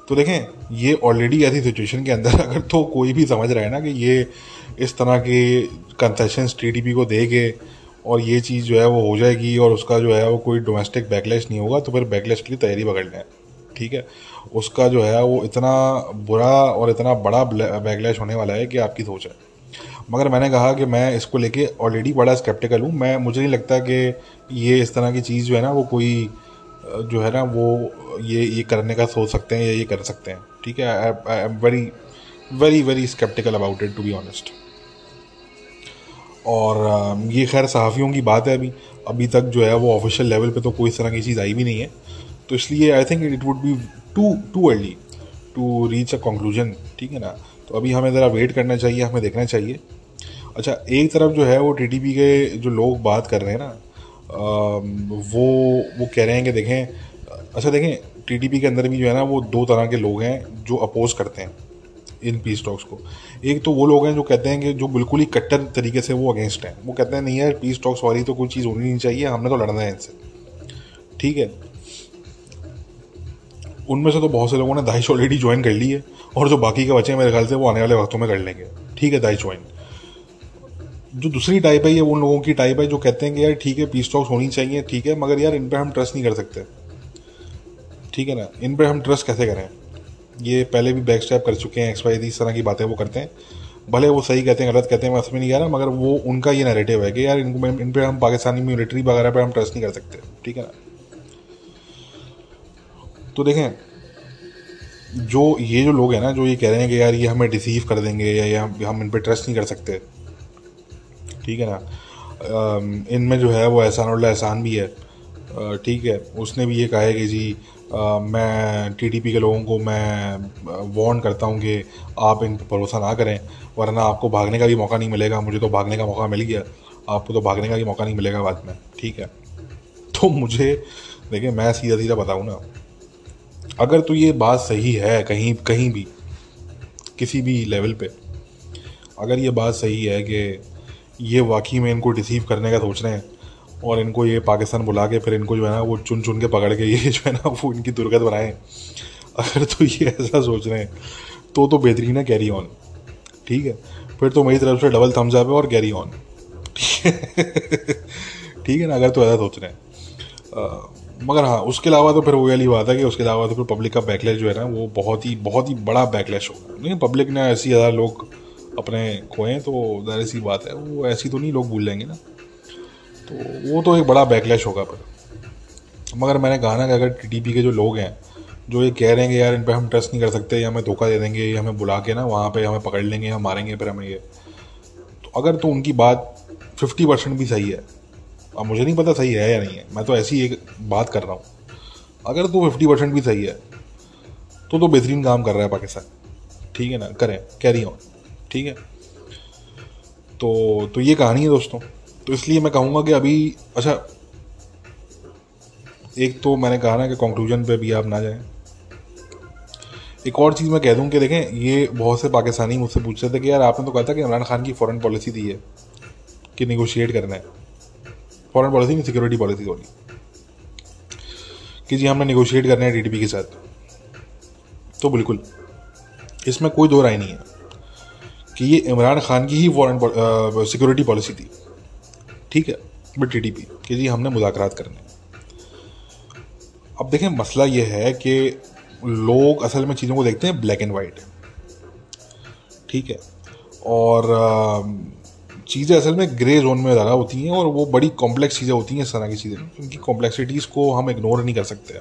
A: तो देखें, ये ऑलरेडी ऐसी सिचुएशन के अंदर अगर तो कोई भी समझ रहा है ना कि ये इस तरह के कंसेशन टी को दे के और ये चीज़ जो है वो हो जाएगी और उसका जो है वो कोई डोमेस्टिक बैकलैश नहीं होगा तो फिर बैकलैश की तैयारी पकड़ लें। ठीक है? उसका जो है वो इतना बुरा और इतना बड़ा बैकलैश होने वाला है कि आपकी सोच है। मगर मैंने कहा कि मैं इसको लेके ऑलरेडी बड़ा स्केप्टिकल हूँ। मैं, मुझे नहीं लगता कि ये इस तरह की चीज़ जो है ना वो कोई जो है ना, वो ये ये करने का सोच सकते हैं या ये कर सकते हैं। ठीक है? I am very very very sceptical about it to be honest और ये खैर सहाफ़ियों की बात है अभी। अभी तक जो है, वो ऑफिशियल लेवल पे तो कोई इस तरह की चीज़ आई भी नहीं है। तो इसलिए I think it would be too too early to reach a conclusion ठीक है ना? तो अभी हमें ज़रा वेट करना चाहिए, हमें देखना चाहिए। अच्छा एक तरफ़ जो है, वो टी के जो लोग बात कर रहे हैं ना वो वो कह रहे हैं कि देखें अच्छा देखें टी के अंदर भी जो है ना, वो दो तरह के लोग हैं जो अपोज करते हैं इन पीस टॉक्स को। एक तो वो लोग हैं जो कहते हैं कि जो बिल्कुल ही कट्टर तरीके से वो अगेंस्ट हैं। वो कहते हैं, नहीं यार पीस टॉक्स वाली तो कोई चीज़ होनी नहीं चाहिए, हमने तो लड़ना है इनसे। ठीक है? उनमें से तो बहुत से लोगों ने दाइश ऑलरेडी ज्वाइन कर ली है, और जो बाकी के बच्चे हैं, मेरे ख्याल से वो आने वाले वक्तों में कर लेंगे। ठीक है दाइश ज्वाइन जो दूसरी टाइप है, ये उन लोगों की टाइप है जो कहते हैं कि यार ठीक है पीस टॉक्स होनी चाहिए, ठीक है, मगर यार इन पर हम ट्रस्ट नहीं कर सकते। ठीक है ना? इन पर हम ट्रस्ट कैसे करें? ये पहले भी बैक स्टैप कर चुके हैं एक्स वाई इस तरह की बातें वो करते हैं। भले वो सही कहते हैं, गलत कहते हैं मैं उसमें नहीं कह रहा, मगर वो उनका ये नैरेटिव है कि यार इनको इन पर हम पाकिस्तानी मिलिट्री वगैरह पर हम ट्रस्ट नहीं कर सकते। ठीक है ना? तो देखें, जो ये जो लोग हैं ना, जो ये कह रहे हैं कि यार ये हमें डिसीव कर देंगे या ये हम इन पर ट्रस्ट नहीं कर सकते ठीक है ना? इनमें जो है वो एहसान एहसान भी है। ठीक है उसने भी ये कहा है कि जी आ, मैं टीडीपी के लोगों को मैं वार्न करता हूँ कि आप इन पर भरोसा ना करें वरना आपको भागने का भी मौका नहीं मिलेगा मुझे तो भागने का मौका मिल गया। आपको तो भागने का भी मौका नहीं मिलेगा बाद में ठीक है? तो मुझे देखिए मैं सीधा सीधा बताऊँ ना अगर तो ये बात सही है कहीं कहीं भी किसी भी लेवल पे अगर ये बात सही है कि ये वाकई में इनको रिसीव करने का सोच रहे हैं। और इनको ये पाकिस्तान बुला के फिर इनको जो है ना, वो चुन चुन के पकड़ के ये जो है ना, वो इनकी दुर्गत बनाए। अगर तो ये ऐसा सोच रहे हैं तो तो बेहतरीन है कैरी ऑन ठीक है? फिर तो मेरी तरफ़ से डबल थम्स अप है और कैरी ऑन ठीक है ना, अगर तो ऐसा सोच रहे हैं। मगर हाँ उसके अलावा तो फिर वो वाली बात है कि उसके अलावा तो फिर पब्लिक का बैकलैश जो है ना, वो बहुत ही बहुत ही बड़ा बैकलैश होगा। नहीं पब्लिक ने ऐसी ज़्यादा लोग अपने खोएँ तो ज़ाहिर सी बात है, वो ऐसी तो नहीं, लोग भूल जाएँगे ना। तो वो तो एक बड़ा बैकलैश होगा पर। मगर मैंने कहा ना कि अगर टी के जो लोग हैं, जो ये कह रहे हैं यार इन पर हम ट्रस्ट नहीं कर सकते, या हमें धोखा दे देंगे, या हमें बुला के ना वहाँ पे हमें पकड़ लेंगे, हम मारेंगे, फिर हमें ये। तो अगर तो उनकी बात फिफ्टी परसेंट भी सही है, अब मुझे नहीं पता सही है या नहीं है, मैं तो ऐसी एक बात कर रहा हूँ। अगर तो फिफ्टी परसेंट भी सही है तो तो बेहतरीन काम कर रहा है पाकिस्तान। ठीक है ना? करें कैरी ऑन ठीक है? तो तो ये कहानी है दोस्तों। तो इसलिए मैं कहूँगा कि अभी अच्छा एक तो मैंने कहा ना कि कंक्लूजन पे भी आप ना जाएँ। एक और चीज़ मैं कह दूँ कि देखें, ये बहुत से पाकिस्तानी मुझसे पूछ रहे थे कि यार आपने तो कहा था कि इमरान खान की फॉरेन पॉलिसी दी है कि निगोशिएट करना है। फॉरेन पॉलिसी नहीं सिक्योरिटी पॉलिसी होगी कि जी, हमने निगोशिएट करना है टी के साथ। तो बिल्कुल, इसमें कोई दो राय नहीं है। कि ये इमरान खान की ही फॉरन सिक्योरिटी पॉलिसी थी। ठीक है? बट टी कि जी हमने मुजाकर करने। अब देखें, मसला ये है कि लोग असल में चीज़ों को देखते हैं ब्लैक एंड वाइट ठीक है? और चीज़ें असल में ग्रे जोन में ज़्यादा होती हैं और वो बड़ी कॉम्प्लेक्स चीज़ें होती हैं इस तरह की चीज़ें। उनकी कॉम्प्लेक्सिटीज़ को हम इग्नोर नहीं कर सकते।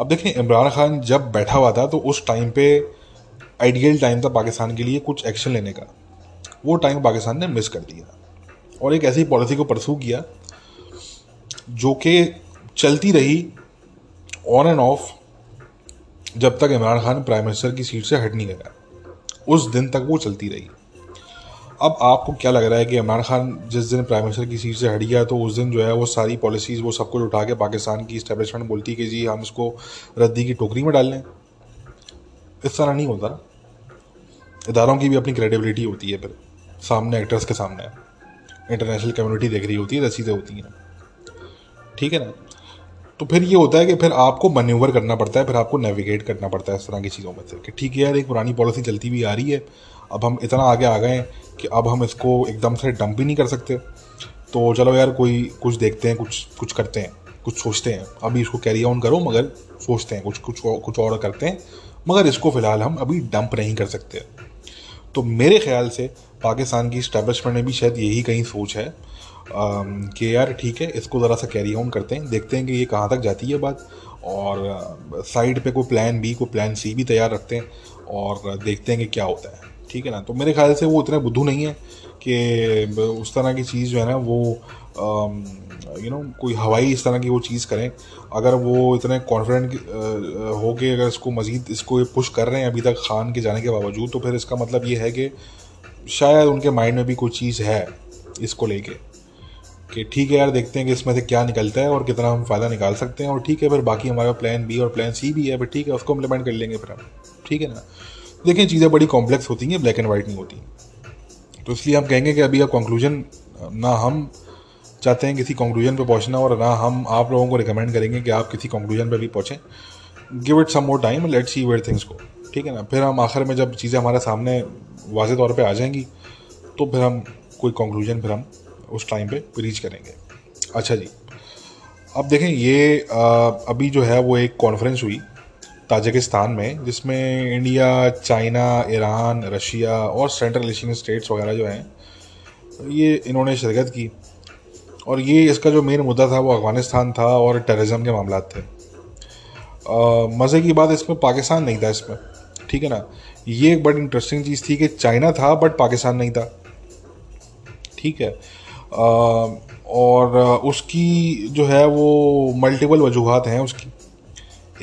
A: अब देखें, इमरान खान जब बैठा हुआ था तो उस टाइम पे आइडियल टाइम था पाकिस्तान के लिए कुछ एक्शन लेने का। वो टाइम पाकिस्तान ने मिस कर दिया। और एक ऐसी पॉलिसी को परसू किया, जो कि चलती रही ऑन एंड ऑफ़ जब तक इमरान खान प्राइम मिनिस्टर की सीट से हट नहीं गया। उस दिन तक वो चलती रही। अब आपको क्या लग रहा है कि इमरान खान जिस दिन प्राइम मिनिस्टर की सीट से हट गया तो उस दिन जो है वो सारी पॉलिसीज़ वो सब कुछ उठा के पाकिस्तान की इस्टेब्लिशमेंट बोलती कि जी हम इसको रद्दी की टोकरी में डाल लें? इस तरह नहीं होता। इदारों की भी अपनी क्रेडिबिलिटी होती है फिर सामने एक्टर्स के सामने इंटरनेशनल कम्युनिटी देख रही होती है रसीदें होती हैं। ठीक है ना? तो फिर ये होता है कि फिर आपको मनूवर करना पड़ता है, फिर आपको नेविगेट करना पड़ता है इस तरह की चीज़ों में से। कि ठीक है यार, एक पुरानी पॉलिसी चलती हुई आ रही है, अब हम इतना आगे आ गए हैं कि अब हम इसको एकदम से डंप भी नहीं कर सकते। तो चलो यार, कोई कुछ देखते हैं, कुछ कुछ करते हैं, कुछ सोचते हैं। अभी इसको कैरी ऑन करो, मगर सोचते हैं, कुछ कुछ कुछ और करते हैं। मगर इसको फ़िलहाल हम अभी डंप नहीं कर सकते। तो मेरे ख्याल से पाकिस्तान की स्टैब्लिशमेंट में भी शायद यही कहीं सोच है कि यार ठीक है, इसको ज़रा सा कैरी ऑन करते हैं, देखते हैं कि ये कहाँ तक जाती है बात, और साइड पे कोई प्लान बी कोई प्लान सी भी तैयार रखते हैं, और देखते हैं कि क्या होता है, ठीक है ना? तो मेरे ख्याल से वो इतने बुद्धू नहीं है कि उस तरह की चीज़ जो है ना, वो यू नो कोई हवाई इस तरह की वो चीज़ करें अगर वो इतने कॉन्फिडेंट हो के अगर इसको मज़ीद, इसको ये पुश कर रहे हैं अभी तक खान के जाने के बावजूद तो फिर इसका मतलब ये है कि शायद उनके माइंड में भी कोई चीज़ है इसको लेके कि ठीक है यार, देखते हैं कि इसमें से क्या निकलता है और कितना हम फ़ायदा निकाल सकते हैं और ठीक है, फिर बाकी हमारा प्लान बी और प्लान सी भी है, फिर ठीक है, उसको इम्प्लीमेंट कर लेंगे फिर हम। ठीक है ना? देखें चीज़ें बड़ी कॉम्प्लेक्स होती हैं ब्लैक एंड वाइट नहीं होती। तो इसलिए हम कहेंगे कि अभी अब कंक्लूजन ना हम चाहते हैं किसी कंक्लूजन पे पहुँचना और ना हम आप लोगों को रिकमेंड करेंगे कि आप किसी कंक्लूजन पे भी पहुंचें give it some more time let see where things को ठीक है ना? फिर हम आखिर में जब चीज़ें हमारे सामने वाज तौर पर आ जाएँगी तो फिर हम कोई कंक्लूजन फिर हम उस टाइम पे रीच करेंगे। अच्छा जी। अब देखें, ये अभी जो है वो एक कॉन्फ्रेंस हुई ताजिकिस्तान में, जिसमें इंडिया, चाइना, ईरान, रशिया और सेंट्रल एशियन स्टेट्स वगैरह जो हैं, ये इन्होंने शिरकत की। और ये इसका जो मेन मुद्दा था वो अफ़गानिस्तान था और टेररिज्म के मामला थे। मज़े की बात इसमें पाकिस्तान नहीं था इसमें ठीक है ना? ये एक बड़ी इंटरेस्टिंग चीज़ थी कि चाइना था बट पाकिस्तान नहीं था ठीक है? आ, और उसकी जो है वो मल्टीपल वजूहत हैं उसकी।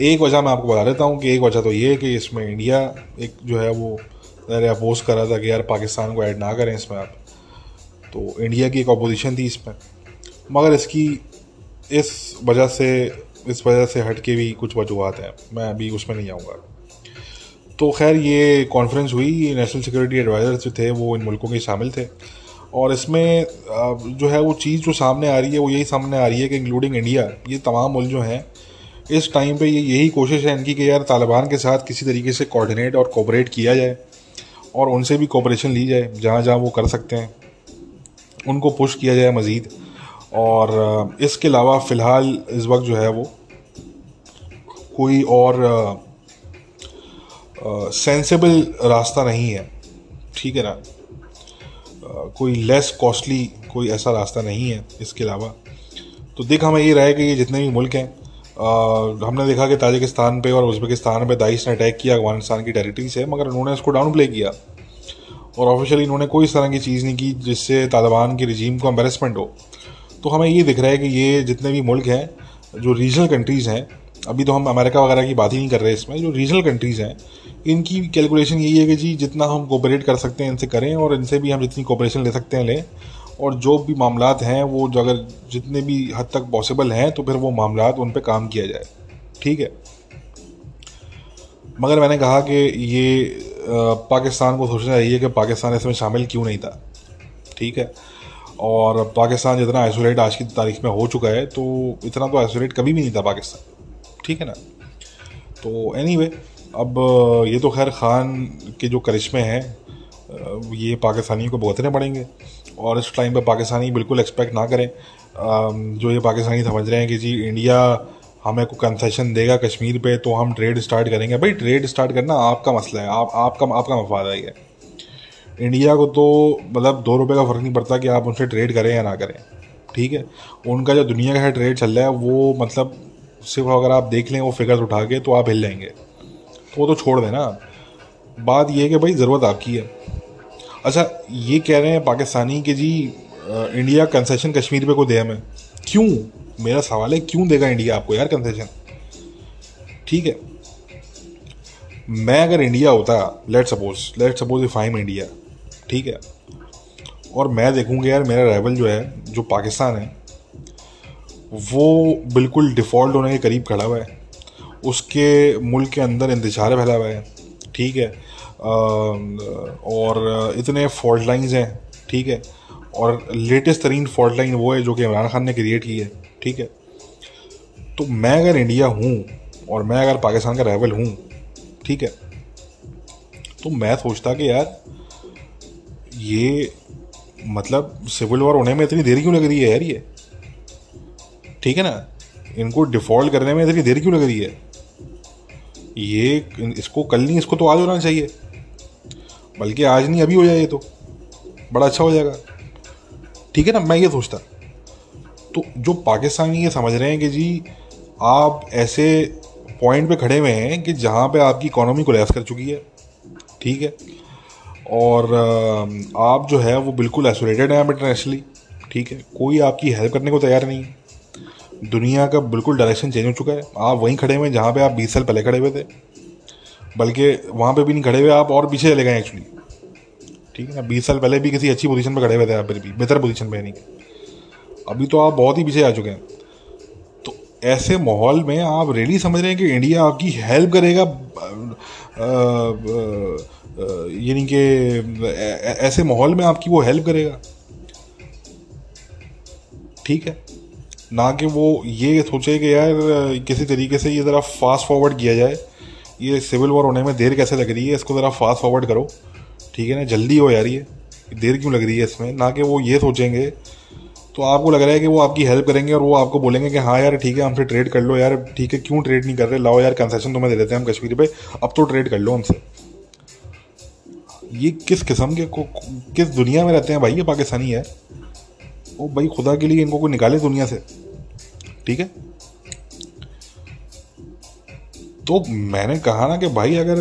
A: एक वजह मैं आपको बता देता हूँ कि एक वजह तो ये है कि इसमें इंडिया एक जो है वो अरे अपोज कर रहा था कि यार पाकिस्तान को ऐड ना करें इसमें आप। तो इंडिया की एक अपोजिशन थी इसमें। मगर इसकी, इस वजह से, इस वजह से हट के भी कुछ वजूहत हैं। मैं अभी उसमें नहीं आऊँगा। तो खैर, ये कॉन्फ्रेंस हुई नेशनल सिक्योरिटी एडवाइज़र जो थे, वो इन मुल्कों के शामिल थे। और इसमें जो है, वो चीज़ जो सामने आ रही है, वो यही सामने आ रही है कि इंक्लूडिंग इंडिया ये तमाम मुल्क जो हैं, इस टाइम पे ये यही कोशिश है इनकी कि यार तालिबान के साथ किसी तरीके से कोऑर्डिनेट और कोऑपरेट किया जाए और उनसे भी कोऑपरेशन ली जाए जहाँ जहाँ वो कर सकते हैं। उनको पुश किया जाए मज़ीद। और इसके अलावा फ़िलहाल इस वक्त जो है वो कोई और सेंसेबल रास्ता नहीं है। ठीक है ना? कोई लेस कॉस्टली कोई ऐसा रास्ता नहीं है इसके अलावा। तो देख, हमें ये रहा है कि ये जितने भी मुल्क हैं हमने देखा कि ताजिकिस्तान पे और उज़्बेकिस्तान पे दाइश ने अटैक किया, अफ़गानिस्तान की टेरिटरी से, मगर उन्होंने इसको डाउन प्ले किया। और ऑफिशियली इन्होंने कोई इस तरह की चीज़ नहीं की जिससे तालिबान की रजीम को एम्बेरसमेंट हो। तो हमें ये दिख रहा है कि ये जितने भी मुल्क हैं, जो रीजनल कंट्रीज़ हैं, अभी तो हम अमेरिका वगैरह की बात ही नहीं कर रहे इसमें, जो रीजनल कंट्रीज़ हैं, इनकी कैलकुलेशन यही है कि जी जितना हम कोऑपरेट कर सकते हैं, इनसे करें और इनसे भी हम जितनी कोऑपरेशन ले सकते हैं, लें। और जो भी मामला हैं, वो जो अगर जितने भी हद तक पॉसिबल हैं तो फिर वो मामला उन पर काम किया जाए। ठीक है? मगर मैंने कहा कि ये पाकिस्तान को सोचना चाहिए कि पाकिस्तान इसमें शामिल क्यों नहीं था। ठीक है? और पाकिस्तान जितना आइसोलेट आज की तारीख में हो चुका है तो इतना तो आइसोलेट कभी भी नहीं था पाकिस्तान। ठीक है ना? तो एनी anyway, अब ये तो खैर ख़ान के जो करिश्मे हैं ये पाकिस्तानियों को भुगतने पड़ेंगे। और इस टाइम पे पाकिस्तानी बिल्कुल एक्सपेक्ट ना करें। जो ये पाकिस्तानी समझ रहे हैं कि जी इंडिया हमें को कंसेशन देगा कश्मीर पे तो हम ट्रेड स्टार्ट करेंगे। भाई ट्रेड स्टार्ट करना आपका मसला है। आप आपका आपका मफाद है इंडिया को तो मतलब दो रुपये का फ़र्क नहीं पड़ता कि आप उनसे ट्रेड करें या ना करें, ठीक है? उनका जो दुनिया का ट्रेड चल रहा है, वो मतलब सिर्फ़ अगर आप देख लें वो फिगर्स उठा के तो आप हिल जाएँगे। तो वो तो छोड़ दें ना बात ये है कि भाई, ज़रूरत आपकी है। अच्छा ये कह रहे हैं पाकिस्तानी कि जी इंडिया कंसेशन कश्मीर पे को दे हमें। क्यों? मेरा सवाल है, क्यों देगा इंडिया आपको यार कंसेशन ठीक है? मैं अगर इंडिया होता let suppose let suppose if I am India ठीक है। और मैं देखूँगा यार, मेरा राइवल जो है, जो पाकिस्तान है, वो बिल्कुल डिफ़ॉल्ट होने के करीब खड़ा हुआ है। उसके मुल्क के अंदर इंतज़ार फैला हुआ है, ठीक है। और इतने फॉल्ट लाइंस हैं, ठीक है। और लेटेस्ट तरीन फॉल्ट लाइन वो है जो कि इमरान खान ने क्रिएट की है, ठीक है। तो मैं अगर इंडिया हूँ और मैं अगर पाकिस्तान का राइवल हूँ, ठीक है तो मैं सोचता कि यार ये मतलब सिविल वॉर होने में इतनी देर क्यों लग रही है यार ये? ठीक है ना? इनको डिफ़ॉल्ट करने में इतनी देर क्यों लग रही है? ये इसको कल नहीं, इसको तो आज होना चाहिए। बल्कि आज नहीं, अभी हो जाए ये तो। बड़ा अच्छा हो जाएगा। ठीक है ना? मैं ये सोचता। तो जो पाकिस्तानी ये समझ रहे हैं कि जी, आप ऐसे पॉइंट पे खड़े हुए हैं कि जहाँ पे आपकी इकोनॉमी कोलैप्स कर चुकी है। ठीक है? और आप जो है वो बिल्कुल आइसोलेटेड हैं इंटरनेशनली ठीक है? कोई आपकी हेल्प करने को तैयार नहीं है। दुनिया का बिल्कुल डायरेक्शन चेंज हो चुका है। आप वहीं खड़े हुए हैं जहाँ पे आप बीस साल पहले खड़े हुए थे। बल्कि वहाँ पे भी नहीं खड़े हुए, आप और पीछे चले गए एक्चुअली ठीक है ना? बीस साल पहले भी किसी अच्छी पोजीशन पे खड़े हुए थे आप, फिर भी। बेहतर पोजीशन पे नहीं। अभी तो आप बहुत ही पीछे आ चुके हैं। तो ऐसे माहौल में आप रियली समझ रहे हैं कि इंडिया आपकी हेल्प करेगा यानी कि ऐसे माहौल में आपकी वो हेल्प करेगा। ठीक है। ना कि वो ये सोचे कि यार किसी तरीके से ये ज़रा फास्ट फॉरवर्ड किया जाए। ये सिविल वॉर होने में देर कैसे लग रही है, इसको ज़रा फास्ट फॉरवर्ड करो। ठीक है ना, जल्दी हो यार ये। देर क्यों लग रही है इसमें? ना कि वो ये सोचेंगे। तो आपको लग रहा है कि वो आपकी हेल्प करेंगे और वो आपको बोलेंगे कि हाँ यार, ठीक है, हमसे ट्रेड कर लो यार। ठीक है, क्यों ट्रेड नहीं कर रहे? लाओ यार कंसेशन तुम्हें दे देते हैं हम कश्मीर पे। अब तो ट्रेड कर लो हमसे। ये किस किस्म के को किस दुनिया में रहते हैं भाई? ये पाकिस्तानी है। ओ भाई खुदा के लिए इनको कोई निकाले दुनिया से। ठीक है? तो मैंने कहा ना कि भाई अगर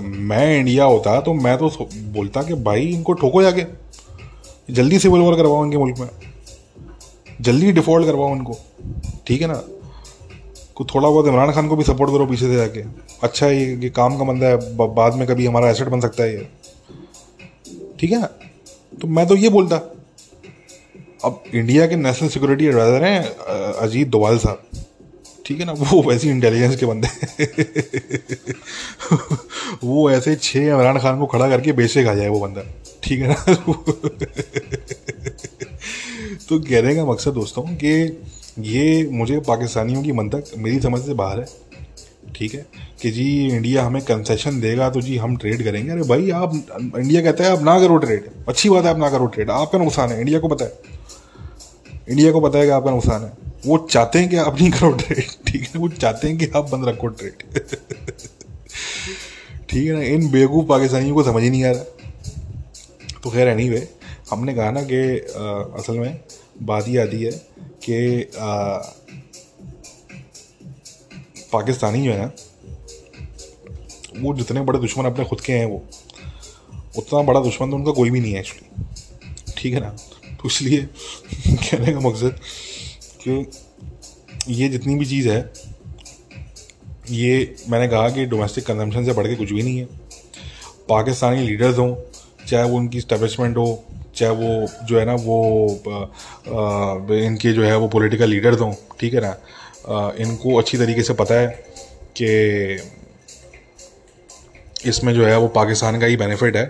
A: मैं इंडिया होता तो मैं तो बोलता कि भाई इनको ठोको जाके। जल्दी सिविल वॉर करवाओ इनके मुल्क में। जल्दी डिफ़ॉल्ट करवाओ उनको ठीक है ना? कुछ थोड़ा बहुत इमरान खान को भी सपोर्ट करो पीछे से जाके। अच्छा ये, ये काम का बंदा है बाद में कभी हमारा एसेट बन सकता है ये। ठीक है? ना तो मैं तो ये बोलता। अब इंडिया के नेशनल सिक्योरिटी एडवाइजर हैं अजीत दोवाल साहब। ठीक है ना? वो वैसी इंटेलिजेंस के बंदे वो ऐसे छः इमरान खान को खड़ा करके बेचे खा जाए वो बंदा। ठीक है ना? तो कहने का मकसद दोस्तों कि ये मुझे पाकिस्तानियों की मंतक मेरी समझ से बाहर है। ठीक है? कि जी इंडिया हमें कंसेशन देगा तो जी, हम ट्रेड करेंगे। अरे भाई, आप इंडिया कहता है, आप ना करो ट्रेड अच्छी बात है, आप ना करो ट्रेड आपका नुकसान है इंडिया को पता है। इंडिया को पता है कि आपका नुकसान है। वो चाहते हैं कि आप नहीं करो ट्रेड ठीक है वो चाहते हैं कि आप बंद रखो ट्रेड ठीक है ना? इन बेवकूफ़ पाकिस्तानियों को समझ ही नहीं आ रहा। तो खैर एनी वे हमने कहा ना कि असल में बात ही आती है कि पाकिस्तानी जो है ना वो जितने बड़े दुश्मन अपने खुद के हैं वो उतना बड़ा दुश्मन तो उनका कोई भी नहीं है एक्चुअली ठीक है ना? तो इसलिए कहने का मकसद कि ये जितनी भी चीज़ है ये मैंने कहा कि डोमेस्टिक कंजम्पशन से बढ़ के कुछ भी नहीं है। पाकिस्तानी लीडर्स हों चाहे वो उनकी स्टैब्लिशमेंट हो चाहे वो जो है ना वो आ, इनके जो है वो पॉलिटिकल लीडर्स हों ठीक है ना? आ, इनको अच्छी तरीके से पता है कि इसमें जो है वो पाकिस्तान का ही बेनिफिट है,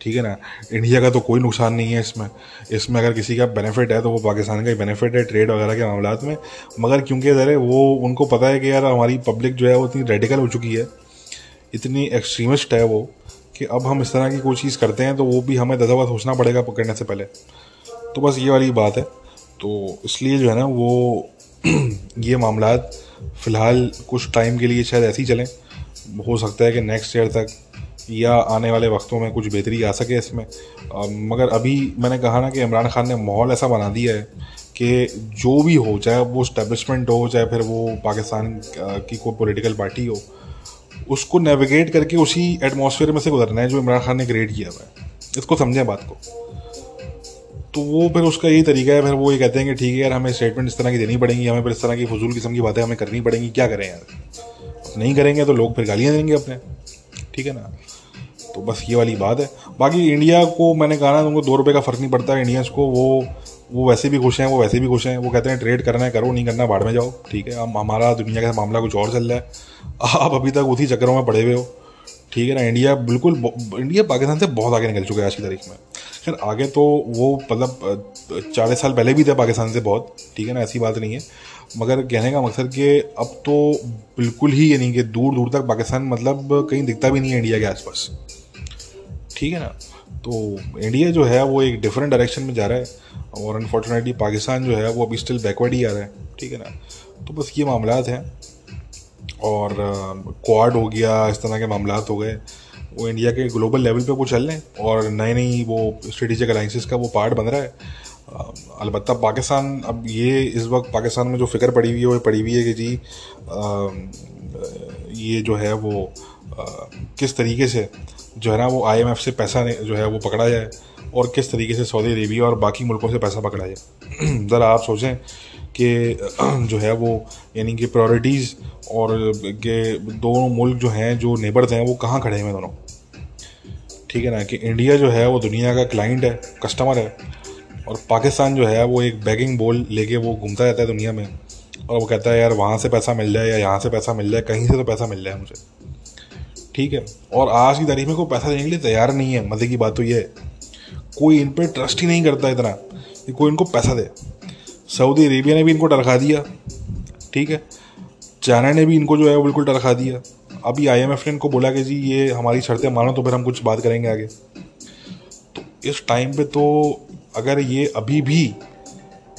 A: ठीक है ना? इंडिया का तो कोई नुकसान नहीं है इसमें। इसमें अगर किसी का बेनिफिट है तो वो पाकिस्तान का ही बेनिफिट है ट्रेड वगैरह के मामला में। मगर क्योंकि ज़रा वो उनको पता है कि यार हमारी पब्लिक जो है वो इतनी रेडिकल हो चुकी है, इतनी एक्सट्रीमिस्ट है वो, कि अब हम इस तरह की कोई चीज़ करते हैं तो वो भी हमें दस सोचना पड़ेगा पकड़ने से पहले। तो बस ये वाली बात है। तो इसलिए जो है ना, वो ये मामला फ़िलहाल कुछ टाइम के लिए शायद ऐसे ही चलें। हो सकता है कि नेक्स्ट ईयर तक या आने वाले वक्तों में कुछ बेहतरी आ सके इसमें। मगर अभी मैंने कहा ना कि इमरान खान ने माहौल ऐसा बना दिया है कि जो भी हो, चाहे वो स्टैब्लिशमेंट हो, चाहे फिर वो पाकिस्तान की कोई पॉलिटिकल पार्टी हो, उसको नेविगेट करके उसी एटमॉस्फेयर में से गुजरना है जो इमरान खान ने क्रिएट किया हुआ है। इसको समझें बात को। तो वो फिर उसका यही तरीका है, फिर वो ये कहते हैं कि ठीक है यार, हमें स्टेटमेंट इस तरह की देनी पड़ेगी, हमें फिर इस तरह की फजूल किस्म की बातें हमें करनी पड़ेंगी, क्या करें यार? नहीं करेंगे तो लोग फिर गालियाँ देंगे अपने, ठीक है ना? तो बस ये वाली बात है। बाकी इंडिया को मैंने कहा ना उनको दो रुपये का फ़र्क नहीं पड़ता है इंडियंस को, वो वो वैसे भी खुश हैं, वो वैसे भी खुश हैं, वो कहते हैं ट्रेड करना है, करो, नहीं करना, बाढ़ में जाओ, ठीक है? हम, हमारा दुनिया का मामला कुछ और चल रहा है। आप अभी तक उसी चक्करों में पड़े हुए हो। ठीक है ना इंडिया बिल्कुल इंडिया पाकिस्तान से बहुत आगे निकल चुका है आज की तारीख में। खैर, आगे तो वो मतलब चालीस साल पहले भी थे पाकिस्तान से बहुत, ठीक है ना, ऐसी बात नहीं है। मगर कहने का मकसद कि अब तो बिल्कुल ही यानी कि दूर दूर तक पाकिस्तान मतलब कहीं दिखता भी नहीं है इंडिया के आसपास। ठीक है ना तो इंडिया जो है वो एक डिफरेंट डायरेक्शन में जा रहा है और अनफॉर्चुनेटली पाकिस्तान जो है वो अभी स्टिल बैकवर्ड ही आ रहा है। ठीक है ना तो बस ये मामला हैं। और क्वाड हो गया इस तरह के मामला हो गए। वो इंडिया के ग्लोबल लेवल पे वो चल रहे हैं और नई नई वो स्ट्रेटेजिक अलाइंसिस का वो पार्ट बन रहा है। अलबत्त पाकिस्तान अब ये इस वक्त पाकिस्तान में जो फ़िक्र पड़ी हुई है वो पड़ी हुई है कि जी आ, ये जो है वो आ, किस तरीके से जो है ना वो आईएमएफ से पैसा जो है वो पकड़ा जाए और किस तरीके से सऊदी अरेबिया और बाकी मुल्कों से पैसा पकड़ा जाए। ज़रा आप सोचें कि, जो है वो, यानी कि प्रायोरिटीज़ और के दोनों मुल्क जो हैं, जो नेबर्स हैं, वो कहाँ खड़े हैं दोनों? ठीक है ना? कि इंडिया जो है वो दुनिया का क्लाइंट है कस्टमर है, और पाकिस्तान जो है वो एक बैगिंग बोल लेके वो घूमता रहता है दुनिया में, और वो कहता है, यार, वहाँ से पैसा मिल जाए या यहाँ से पैसा मिल जाए, कहीं से तो पैसा मिल जाए मुझे। ठीक है? और आज की तारीख में कोई पैसा देने के लिए तैयार नहीं है, मज़े की बात तो ये है। कोई इन पर ट्रस्ट ही नहीं करता इतना कि कोई इनको पैसा दे। सऊदी अरेबिया ने भी इनको डरखा दिया। ठीक है? चाइना ने भी इनको जो है वो बिल्कुल डरखा दिया। अभी आईएमएफ ने इनको बोला कि जी, ये हमारी शर्तें मानो तो फिर हम कुछ बात करेंगे आगे। तो इस टाइम पे तो अगर ये अभी भी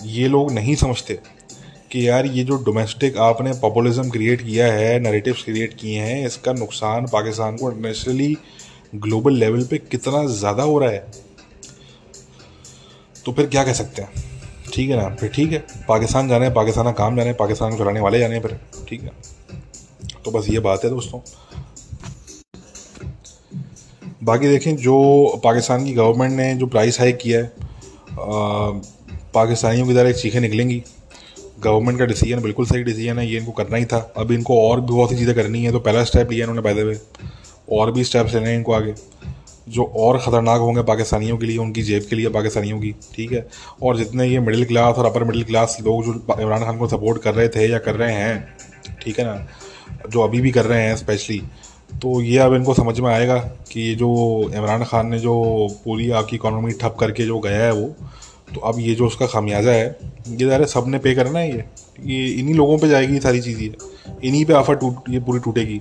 A: ये लोग नहीं समझते कि यार ये जो डोमेस्टिक आपने पॉपुलिज्म क्रिएट किया है नरेटिव्स क्रिएट किए हैं, इसका नुकसान पाकिस्तान को इंटरनेशनली ग्लोबल लेवल पे कितना ज़्यादा हो रहा है तो फिर क्या कह सकते हैं? ठीक है ना? फिर ठीक है। पाकिस्तान जाने पाकिस्तान का काम जाने पाकिस्तान को चलाने वाले जाने फिर। ठीक है। तो बस ये बात है दोस्तों। बाकी देखें, जो पाकिस्तान की गवर्नमेंट ने जो प्राइस हाइक किया है पाकिस्तानियों की तरह एक चीखें निकलेंगी। गवर्नमेंट का डिसीज़न बिल्कुल सही डिसीज़न है, ये इनको करना ही था। अब इनको और भी बहुत सी चीज़ें करनी है तो पहला स्टेप लिया इन्होंने पैदे हुए और भी स्टेप्स लेने हैं इनको आगे। जो और ख़तरनाक होंगे पाकिस्तानियों के लिए, उनकी जेब के लिए पाकिस्तानियों की, ठीक है? और जितने ये मिडिल क्लास और अपर मिडिल क्लास लोग जो इमरान खान को सपोर्ट कर रहे थे या कर रहे हैं, ठीक है ना? जो अभी भी कर रहे हैं स्पेशली तो ये अब इनको समझ में आएगा कि ये जो इमरान खान ने जो पूरी आपकी इकॉनमी ठप करके जो गया है वो तो अब ये जो उसका खामियाजा है, ये ज़ाहिर सबने पे करना है ये। ये इन्हीं लोगों पे जाएगी सारी चीज़ें। इन्हीं पे आफर टूट, ये पूरी टूटेगी।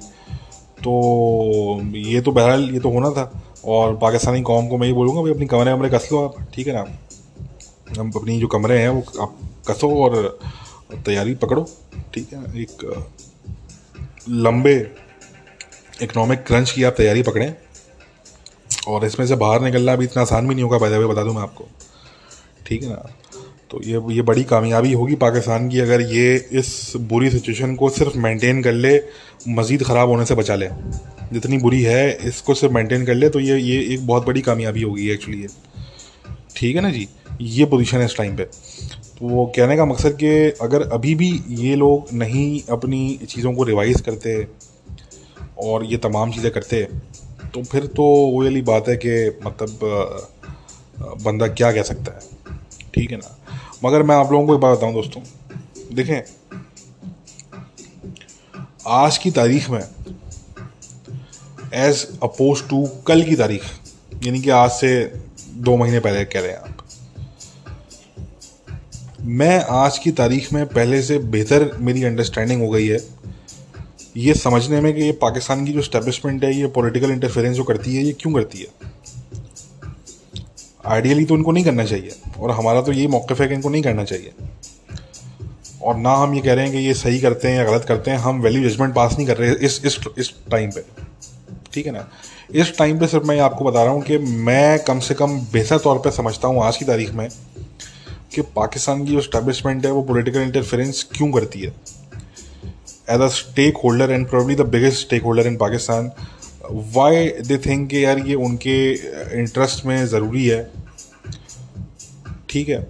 A: तो ये तो बहरहाल, ये तो होना था। और पाकिस्तानी कौम को मैं ये बोलूँगा, भाई अपनी कमरे वमरे कस लो आप, ठीक है ना? हम अपनी जो कमरे हैं, वो आप कसो और तैयारी पकड़ो, ठीक है? एक लंबे इकनॉमिक क्रंच की आप तैयारी पकड़ें। और इसमें से बाहर निकलना अभी इतना आसान भी नहीं होगा पैदा बता दूँ मैं आपको। ठीक है ना? तो ये ये बड़ी कामयाबी होगी पाकिस्तान की अगर ये इस बुरी सिचुएशन को सिर्फ़ मेंटेन कर ले, मज़ीद ख़राब होने से बचा ले। जितनी बुरी है, इसको सिर्फ़ मेंटेन कर ले तो ये ये एक बहुत बड़ी कामयाबी होगी एक्चुअली ये। ठीक है ना जी? ये पोजीशन है इस टाइम पे। तो वो कहने का मकसद कि अगर अभी भी ये लोग नहीं अपनी चीज़ों को रिवाइज करते और ये तमाम चीज़ें करते तो फिर तो वो वाली बात है कि मतलब बंदा क्या कह सकता है? ठीक है ना? मगर मैं आप लोगों को एक बात बताऊँ दोस्तों। देखें, आज की तारीख में एज अपोज टू कल की तारीख, यानी कि आज से दो महीने पहले कह रहे हैं आप। मैं आज की तारीख में पहले से बेहतर मेरी अंडरस्टैंडिंग हो गई है। ये समझने में कि ये पाकिस्तान की जो स्टैब्लिशमेंट है, ये पॉलिटिकल इंटरफेरेंस जो करती है, ये क्यों करती है? आइडियली तो इनको नहीं करना चाहिए। और हमारा तो यही मौक़ है कि इनको नहीं करना चाहिए। और ना हम ये कह रहे हैं कि ये सही करते हैं या गलत करते हैं, हम वैल्यू जजमेंट पास नहीं कर रहे इस इस इस टाइम पे। ठीक है ना? इस टाइम पे सिर्फ़ मैं आपको बता रहा हूँ कि मैं कम से कम बेहतर तौर पे समझता हूँ आज की तारीख में कि पाकिस्तान की जो स्टैब्लिशमेंट है, वो पॉलिटिकल इंटरफेरेंस क्यों करती है। As a stakeholder and probably the biggest stakeholder in Pakistan why they think कि यार ये उनके इंटरेस्ट में ज़रूरी है? ठीक है।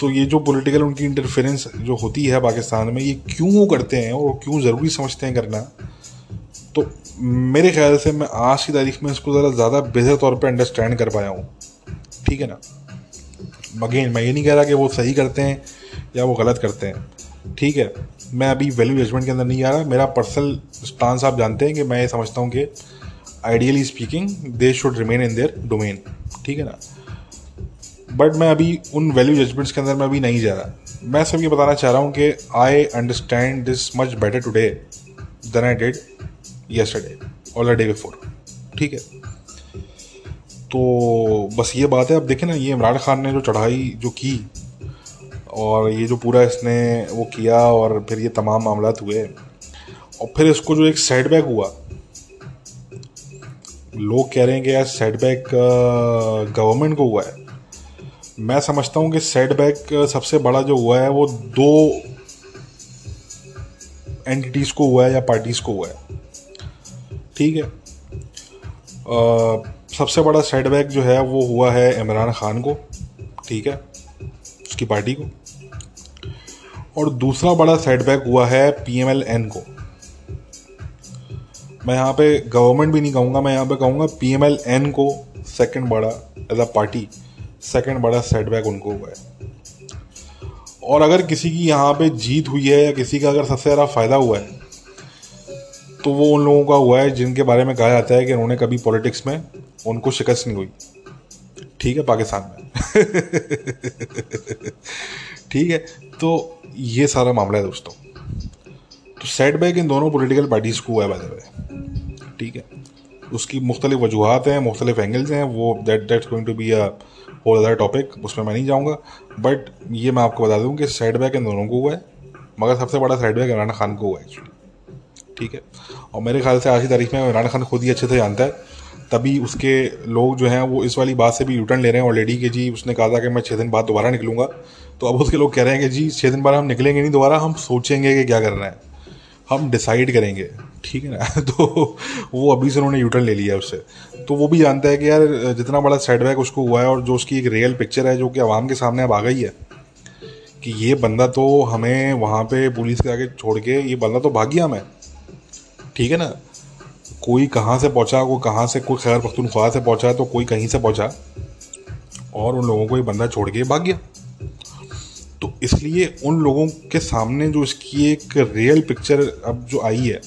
A: तो ये जो पॉलिटिकल उनकी इंटरफेरेंस जो होती है पाकिस्तान में, ये क्यों करते हैं और क्यों ज़रूरी समझते हैं करना? तो मेरे ख्याल से मैं आज की तारीख में इसको ज़रा ज़्यादा बेहतर तौर पे अंडरस्टैंड कर पाया हूँ। ठीक है ना? अगेन मैं ये नहीं कह रहा कि वो सही करते हैं या वो गलत करते हैं। ठीक है? मैं अभी वैल्यू जजमेंट के अंदर नहीं आ रहा। मेरा पर्सनल स्टांस आप जानते हैं कि मैं ये समझता हूँ कि ideally speaking they should remain in their domain ठीक है ना? बट मैं अभी उन वैल्यू जजमेंट्स के अंदर मैं अभी नहीं जा रहा। मैं सब ये बताना चाह रहा हूँ कि I understand this much better today than I did yesterday और डे बिफोर ठीक है? तो बस ये बात है। अब देखें ना, ये इमरान खान ने जो चढ़ाई जो की और ये जो पूरा इसने वो किया और फिर ये तमाम मामला हुए और फिर इसको जो एक सेटबैक हुआ। लोग कह रहे हैं कि यार सेटबैक गवर्नमेंट को हुआ है। मैं समझता हूँ कि सेटबैक सबसे बड़ा जो हुआ है वो दो एंटिटीज़ को हुआ है या पार्टीज़ को हुआ है। ठीक है? आ, सबसे बड़ा सेटबैक जो है वो हुआ है इमरान खान को ठीक है? उसकी पार्टी को। और दूसरा बड़ा सेटबैक हुआ है पी एम एल एन को। मैं यहाँ पे गवर्नमेंट भी नहीं कहूँगा, मैं यहाँ पे कहूँगा पी एम एल एन को सेकेंड बड़ा एज अ पार्टी सेकेंड बड़ा सेटबैक उनको हुआ है। और अगर किसी की यहाँ पे जीत हुई है या किसी का अगर सबसे ज़्यादा फ़ायदा हुआ है तो वो उन लोगों का हुआ है जिनके बारे में कहा जाता है कि उन्होंने कभी पॉलिटिक्स में उनको शिकस्त नहीं हुई। ठीक है, पाकिस्तान में। ठीक है तो ये सारा मामला है दोस्तों। तो सेट बैक इन दोनों पॉलिटिकल पार्टीज़ को हुआ है ठीक है? उसकी मुख्तलिफ़ वजूहत हैं, मुख्तलिफ़ एंगल्स हैं, वो that that's going to be a whole other topic उसमें मैं नहीं जाऊँगा। बट ये मैं आपको बता दूँ कि सेट बैक इन दोनों को हुआ है, मगर सबसे बड़ा सेट बैक इमरान खान को हुआ है एक्चुअली ठीक है? और मेरे ख्याल से आज की तारीख में इमरान खान खुद ही अच्छे से जानता है तभी उसके लोग जो हैं, वो इस वाली बात से भी रिटर्न ले रहे हैं ऑलरेडी कि, जी, उसने कहा था कि मैं छः दिन बाद दोबारा निकलूँगा। तो अब उसके लोग कह रहे हैं कि, जी छः दिन बाद हम निकलेंगे नहीं, दोबारा हम सोचेंगे कि क्या करना है। हम डिसाइड करेंगे। ठीक है ना? तो वो अभी से उन्होंने यूटर्न ले लिया उससे। तो वो भी जानता है कि यार, जितना बड़ा सेटबैक उसको हुआ है और जो उसकी एक रियल पिक्चर है, जो कि आवाम के सामने अब आ गई है, कि ये बंदा तो हमें वहाँ पे पुलिस के आगे छोड़ के, ये बंदा तो भाग गया हमें। ठीक है ना? कोई कहाँ से पहुँचा कोई कहाँ से कोई खैर पख्तूनख्वा से पहुँचा तो कोई कहीं से पहुँचा। और उन लोगों को ये बंदा छोड़ के भाग गया। तो इसलिए उन लोगों के सामने जो इसकी एक रियल पिक्चर अब जो आई है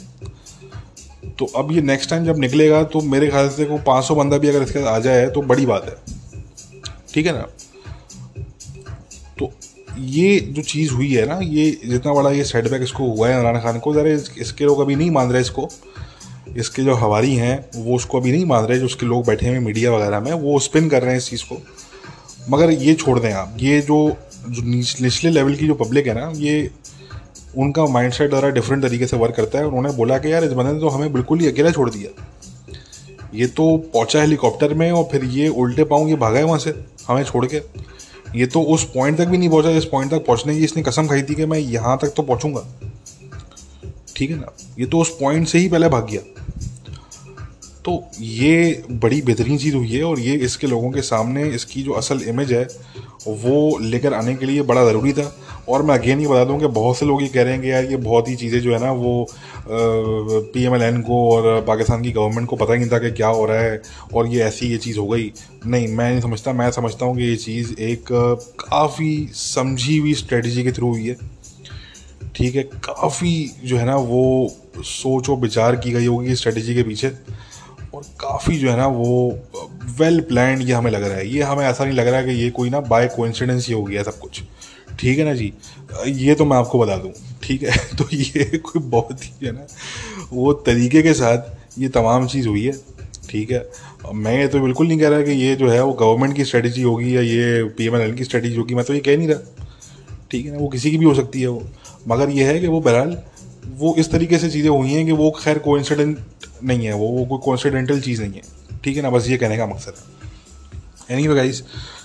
A: तो अब ये नेक्स्ट टाइम जब निकलेगा तो मेरे ख्याल से को 500 बंदा भी अगर इसके आ जाए तो बड़ी बात है। ठीक है ना? तो ये जो चीज़ हुई है ना, ये जितना बड़ा ये सेटबैक इसको हुआ है इमरान खान को, ज़रा इसके लोग अभी नहीं मान रहे इसको। इसके जो हवारी हैं, वो उसको अभी नहीं मान रहे, जो उसके लोग बैठे हुए मीडिया वगैरह में, वो स्पिन कर रहे हैं इस चीज़ को। मगर ये छोड़ दें आप। ये जो जो निचले लेवल की जो पब्लिक है ना, ये उनका माइंड सेट ज़रा डिफरेंट तरीके से वर्क करता है। उन्होंने बोला कि यार, इस बंदे ने तो हमें बिल्कुल ही अकेला छोड़ दिया। ये तो पहुँचा हेलीकॉप्टर में और फिर ये उल्टे पाऊँ ये भागा है वहाँ से, हमें छोड़ के। ये तो उस पॉइंट तक भी नहीं पहुँचा, जिस पॉइंट तक पहुँचने की इसने कसम खाई थी कि मैं यहाँ तक तो पहुंचूँगा। ठीक है ना? ये तो उस पॉइंट से ही पहले भाग गया। तो ये बड़ी बेहतरीन चीज़ हुई है और ये इसके लोगों के सामने इसकी जो असल इमेज है, वो लेकर आने के लिए बड़ा ज़रूरी था। और मैं अगेन ये बता दूँ कि बहुत से लोग ये कह रहे हैं कि यार ये बहुत ही चीज़ें जो है ना, वो पी एम एल एन को और पाकिस्तान की गवर्नमेंट को पता ही नहीं था कि क्या हो रहा है और ये ऐसी ये चीज़ हो गई। नहीं, मैं नहीं समझता। मैं समझता हूँ कि ये चीज़ एक काफ़ी समझी हुई स्ट्रेटजी के थ्रू हुई है। ठीक है, काफ़ी जो है ना वो सोच और विचार की गई होगी स्ट्रेटजी के पीछे और काफ़ी जो है ना वो वेल प्लान ये हमें लग रहा है। ये हमें ऐसा नहीं लग रहा है कि ये कोई ना बाय कोइंसिडेंस ही हो गया सब कुछ। ठीक है ना जी? ये तो मैं आपको बता दूँ, ठीक है? तो ये कोई बहुत ही है ना, वो तरीके के साथ ये तमाम चीज़ हुई है, ठीक है? मैं ये तो बिल्कुल नहीं कह रहा कि ये जो है वो गवर्नमेंट की स्ट्रेटजी होगी या ये पी की स्ट्रेटजी होगी, मैं तो ये कह नहीं रहा, ठीक है ना? वो किसी की भी हो सकती है वो। मगर यह है कि वो बहरहाल, वो इस तरीके से चीज़ें हुई हैं कि वो खैर कोइंसिडेंट नहीं है, वो वो कोई कोइंसिडेंटल चीज़ नहीं है। ठीक है ना? बस ये कहने का मकसद है। एनी गाइस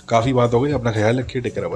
A: काफ़ी बात हो गई, अपना ख्याल रखिए टेक कर